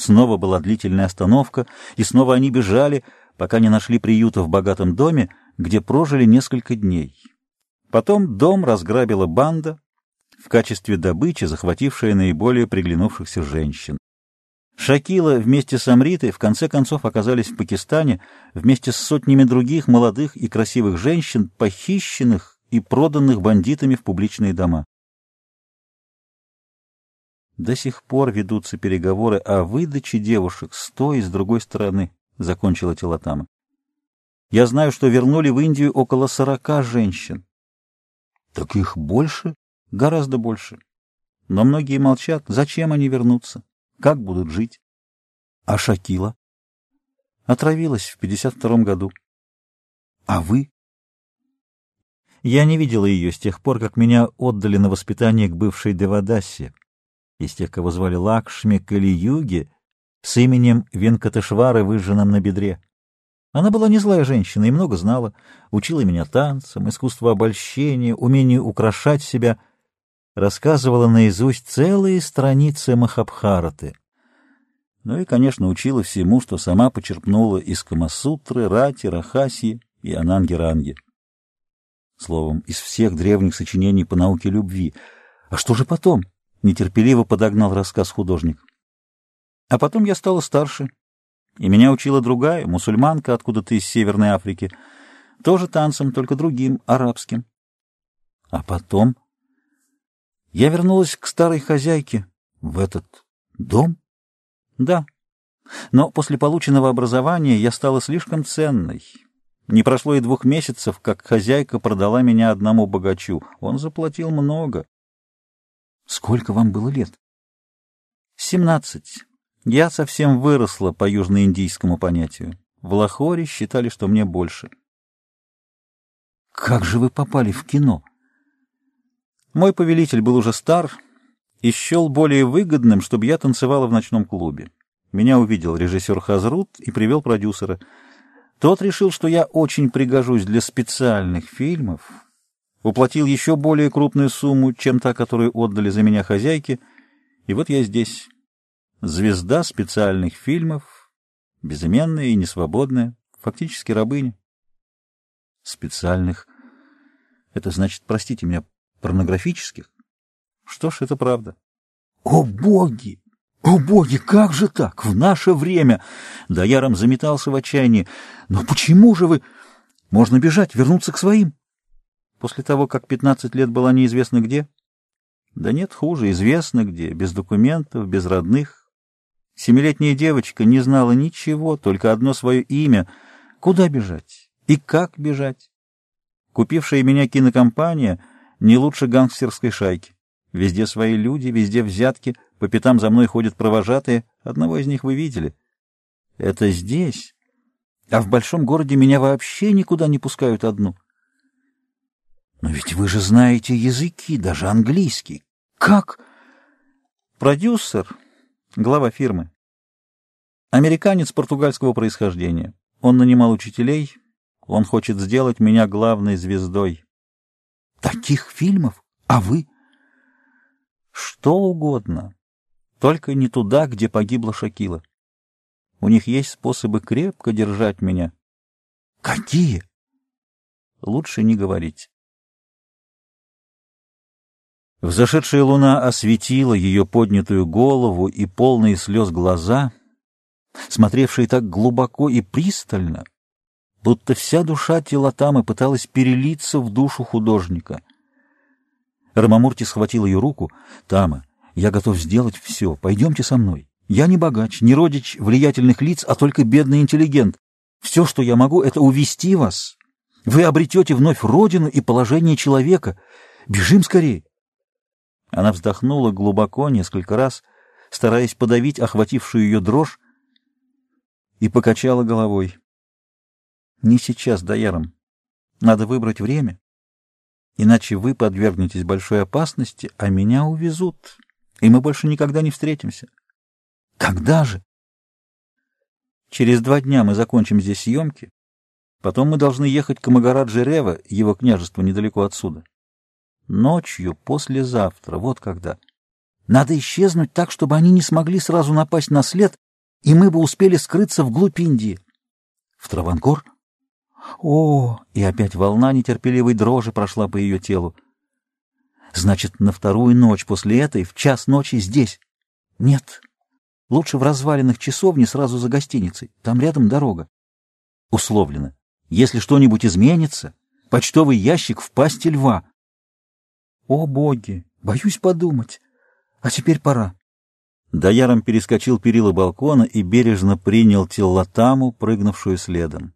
Снова была длительная остановка, и снова они бежали, пока не нашли приюта в богатом доме, где прожили несколько дней. Потом дом разграбила банда, в качестве добычи захватившая наиболее приглянувшихся женщин. Шакила вместе с Амритой в конце концов оказались в Пакистане вместе с сотнями других молодых и красивых женщин, похищенных и проданных бандитами в публичные дома. До сих пор ведутся переговоры о выдаче девушек с той и с другой стороны, — закончила Телотама. Я знаю, что вернули в Индию около сорока женщин. Так их больше? Гораздо больше. Но многие молчат. Зачем они вернутся? Как будут жить? А Шакила? Отравилась в 52-м году. А вы? Я не видела ее с тех пор, как меня отдали на воспитание к бывшей Девадасе, из тех, кого звали Лакшми Калиюги, с именем Венкатешвары, выжженным на бедре. Она была не злая женщина и много знала, учила меня танцам, искусству обольщения, умению украшать себя, рассказывала наизусть целые страницы Махабхараты. Ну и, конечно, учила всему, что сама почерпнула из Камасутры, Рати, Рахаси и Ананги-Ранги. Словом, из всех древних сочинений по науке любви. А что же потом? Нетерпеливо подогнал рассказ художник. А потом я стала старше, и меня учила другая, мусульманка откуда-то из Северной Африки, тоже танцем, только другим, арабским. А потом я вернулась к старой хозяйке в этот дом. Да, но после полученного образования я стала слишком ценной. Не прошло и двух месяцев, как хозяйка продала меня одному богачу. Он заплатил много. Сколько вам было лет? Семнадцать. Я совсем выросла по южноиндийскому понятию. В Лахоре считали, что мне больше. Как же вы попали в кино? Мой повелитель был уже стар и счел более выгодным, чтобы я танцевала в ночном клубе. Меня увидел режиссер Хазрут и привел продюсера — тот решил, что я очень пригожусь для специальных фильмов, уплатил еще более крупную сумму, чем та, которую отдали за меня хозяйки, и вот я здесь. Звезда специальных фильмов, безыменная и несвободная, фактически рабыня. Специальных? Это значит, простите меня, порнографических? Что ж, это правда. О, боги! «О, боги, как же так? В наше время!» Даяром заметался в отчаянии. «Но почему же вы...» «Можно бежать, вернуться к своим». После того, как пятнадцать лет была неизвестно где? Да нет, хуже, известно где, без документов, без родных. Семилетняя девочка не знала ничего, только одно свое имя. Куда бежать? И как бежать? Купившая меня кинокомпания не лучше гангстерской шайки. Везде свои люди, везде взятки — по пятам за мной ходят провожатые. Одного из них вы видели. Это здесь. А в большом городе меня вообще никуда не пускают одну. Но ведь вы же знаете языки, даже английский. Как? Продюсер, глава фирмы. Американец португальского происхождения. Он нанимал учителей. Он хочет сделать меня главной звездой. Таких фильмов? А вы? Что угодно. Только не туда, где погибла Шакила. У них есть способы крепко держать меня. Какие? Лучше не говорить. Взошедшая луна осветила ее поднятую голову и полные слез глаза, смотревшие так глубоко и пристально, будто вся душа Телотамы пыталась перелиться в душу художника. Рамамурти схватил ее руку. «Тама, я готов сделать все. Пойдемте со мной. Я не богач, не родич влиятельных лиц, а только бедный интеллигент. Все, что я могу, это увести вас. Вы обретете вновь родину и положение человека. Бежим скорее. Она вздохнула глубоко несколько раз, стараясь подавить охватившую ее дрожь, и покачала головой. Не сейчас, Даяром. Надо выбрать время, иначе вы подвергнетесь большой опасности, а меня увезут и мы больше никогда не встретимся. Когда же? Через два дня мы закончим здесь съемки. Потом мы должны ехать к Магараджи-Рева, его княжество недалеко отсюда. Ночью, послезавтра, вот когда. Надо исчезнуть так, чтобы они не смогли сразу напасть на след, и мы бы успели скрыться вглубь Индии. В Траванкор? О, и опять волна нетерпеливой дрожи прошла по ее телу. Значит, на вторую ночь после этой, в час ночи здесь. Нет. Лучше в развалинах часовни сразу за гостиницей. Там рядом дорога. Условлено. Если что-нибудь изменится, почтовый ящик в пасти льва. О, боги! Боюсь подумать. А теперь пора. Даяром перескочил перила балкона и бережно принял Теллатаму, прыгнувшую следом.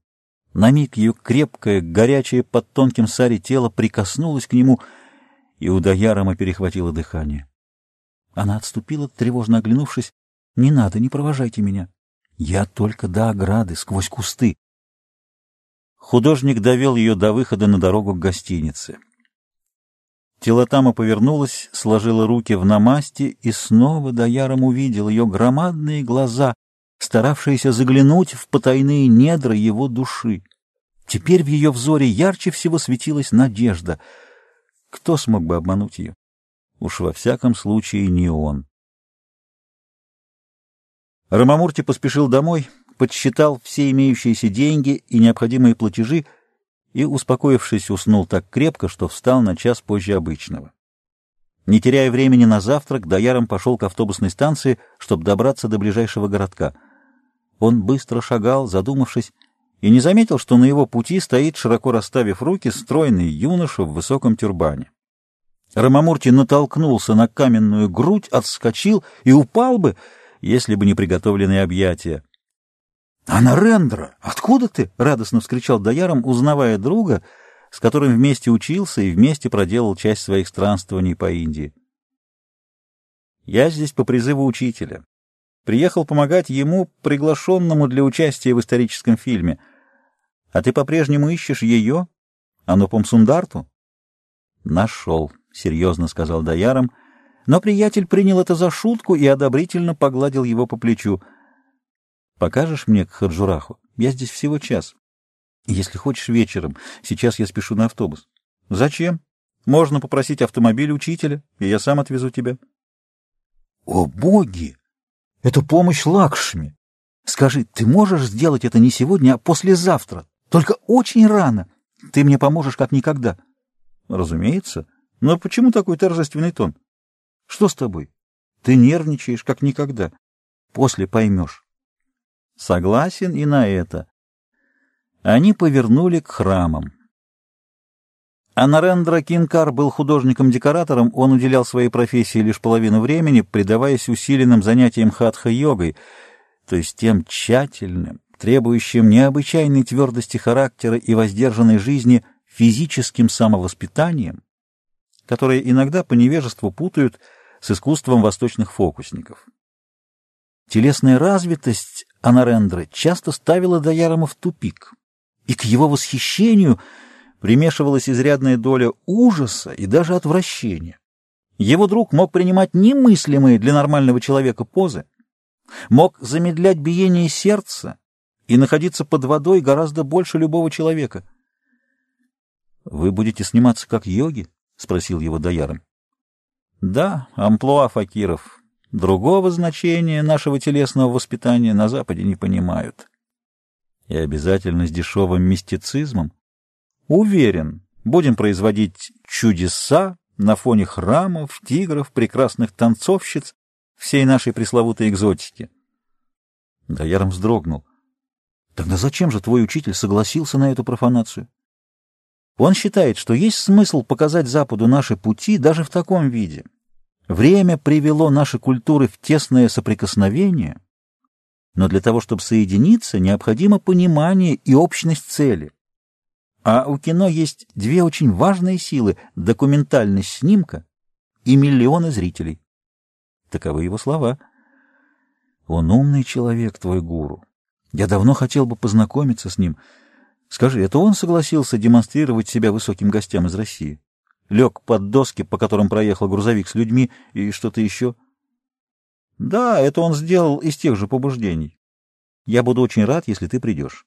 На миг ее крепкое, горячее под тонким саре тело прикоснулось к нему, и у Даярома перехватило дыхание. Она отступила, тревожно оглянувшись. — Не надо, не провожайте меня. Я только до ограды, сквозь кусты. Художник довел ее до выхода на дорогу к гостинице. Телотама повернулась, сложила руки в намасте и снова Даяром увидел ее громадные глаза, старавшиеся заглянуть в потайные недра его души. Теперь в ее взоре ярче всего светилась надежда. Кто смог бы обмануть ее? Уж во всяком случае не он. Рамамурти поспешил домой, подсчитал все имеющиеся деньги и необходимые платежи и, успокоившись, уснул так крепко, что встал на час позже обычного. Не теряя времени на завтрак, Даяром пошел к автобусной станции, чтобы добраться до ближайшего городка. Он быстро шагал, задумавшись, и не заметил, что на его пути стоит, широко расставив руки, стройный юноша в высоком тюрбане. Рамамурти натолкнулся на каменную грудь, отскочил и упал бы, если бы не приготовленные объятия. «Анарендра, откуда ты?» — радостно вскричал Даяром, узнавая друга, с которым вместе учился и вместе проделал часть своих странствований по Индии. «Я здесь по призыву учителя. Приехал помогать ему, приглашенному для участия в историческом фильме. А ты по-прежнему ищешь ее, Анупам Сундарту?» «Нашел», — серьезно сказал Даяром, но приятель принял это за шутку и одобрительно погладил его по плечу — Покажешь мне к Хаджураху? Я здесь всего час. Если хочешь, вечером. Сейчас я спешу на автобус. Зачем? Можно попросить автомобиль учителя, и я сам отвезу тебя. О, боги! Это помощь Лакшми. Скажи, ты можешь сделать это не сегодня, а послезавтра? Только очень рано. Ты мне поможешь как никогда. Разумеется. Но почему такой торжественный тон? Что с тобой? Ты нервничаешь, как никогда. После поймешь. Согласен и на это. Они повернули к храмам. Анарендра Кинкар был художником-декоратором, он уделял своей профессии лишь половину времени, предаваясь усиленным занятиям хатха-йогой, то есть тем тщательным, требующим необычайной твердости характера и воздержанной жизни физическим самовоспитанием, которое иногда по невежеству путают с искусством восточных фокусников. Телесная развитость Анарендры часто ставила Даярома в тупик, и к его восхищению примешивалась изрядная доля ужаса и даже отвращения. Его друг мог принимать немыслимые для нормального человека позы, мог замедлять биение сердца и находиться под водой гораздо больше любого человека. — Вы будете сниматься как йоги? — спросил его Даяром. — Да, амплуа факиров, Другого значения нашего телесного воспитания на Западе не понимают. И обязательно с дешевым мистицизмом. Уверен, будем производить чудеса на фоне храмов, тигров, прекрасных танцовщиц, всей нашей пресловутой экзотики. Даяром вздрогнул. Тогда зачем же твой учитель согласился на эту профанацию? Он считает, что есть смысл показать Западу наши пути даже в таком виде — Время привело наши культуры в тесное соприкосновение, но для того, чтобы соединиться, необходимо понимание и общность цели. А у кино есть две очень важные силы — документальность снимка и миллионы зрителей. Таковы его слова. Он умный человек, твой гуру. Я давно хотел бы познакомиться с ним. Скажи, это он согласился демонстрировать себя высоким гостям из России? Лег под доски, по которым проехал грузовик с людьми, и что-то еще. Да, это он сделал из тех же побуждений. Я буду очень рад, если ты придешь.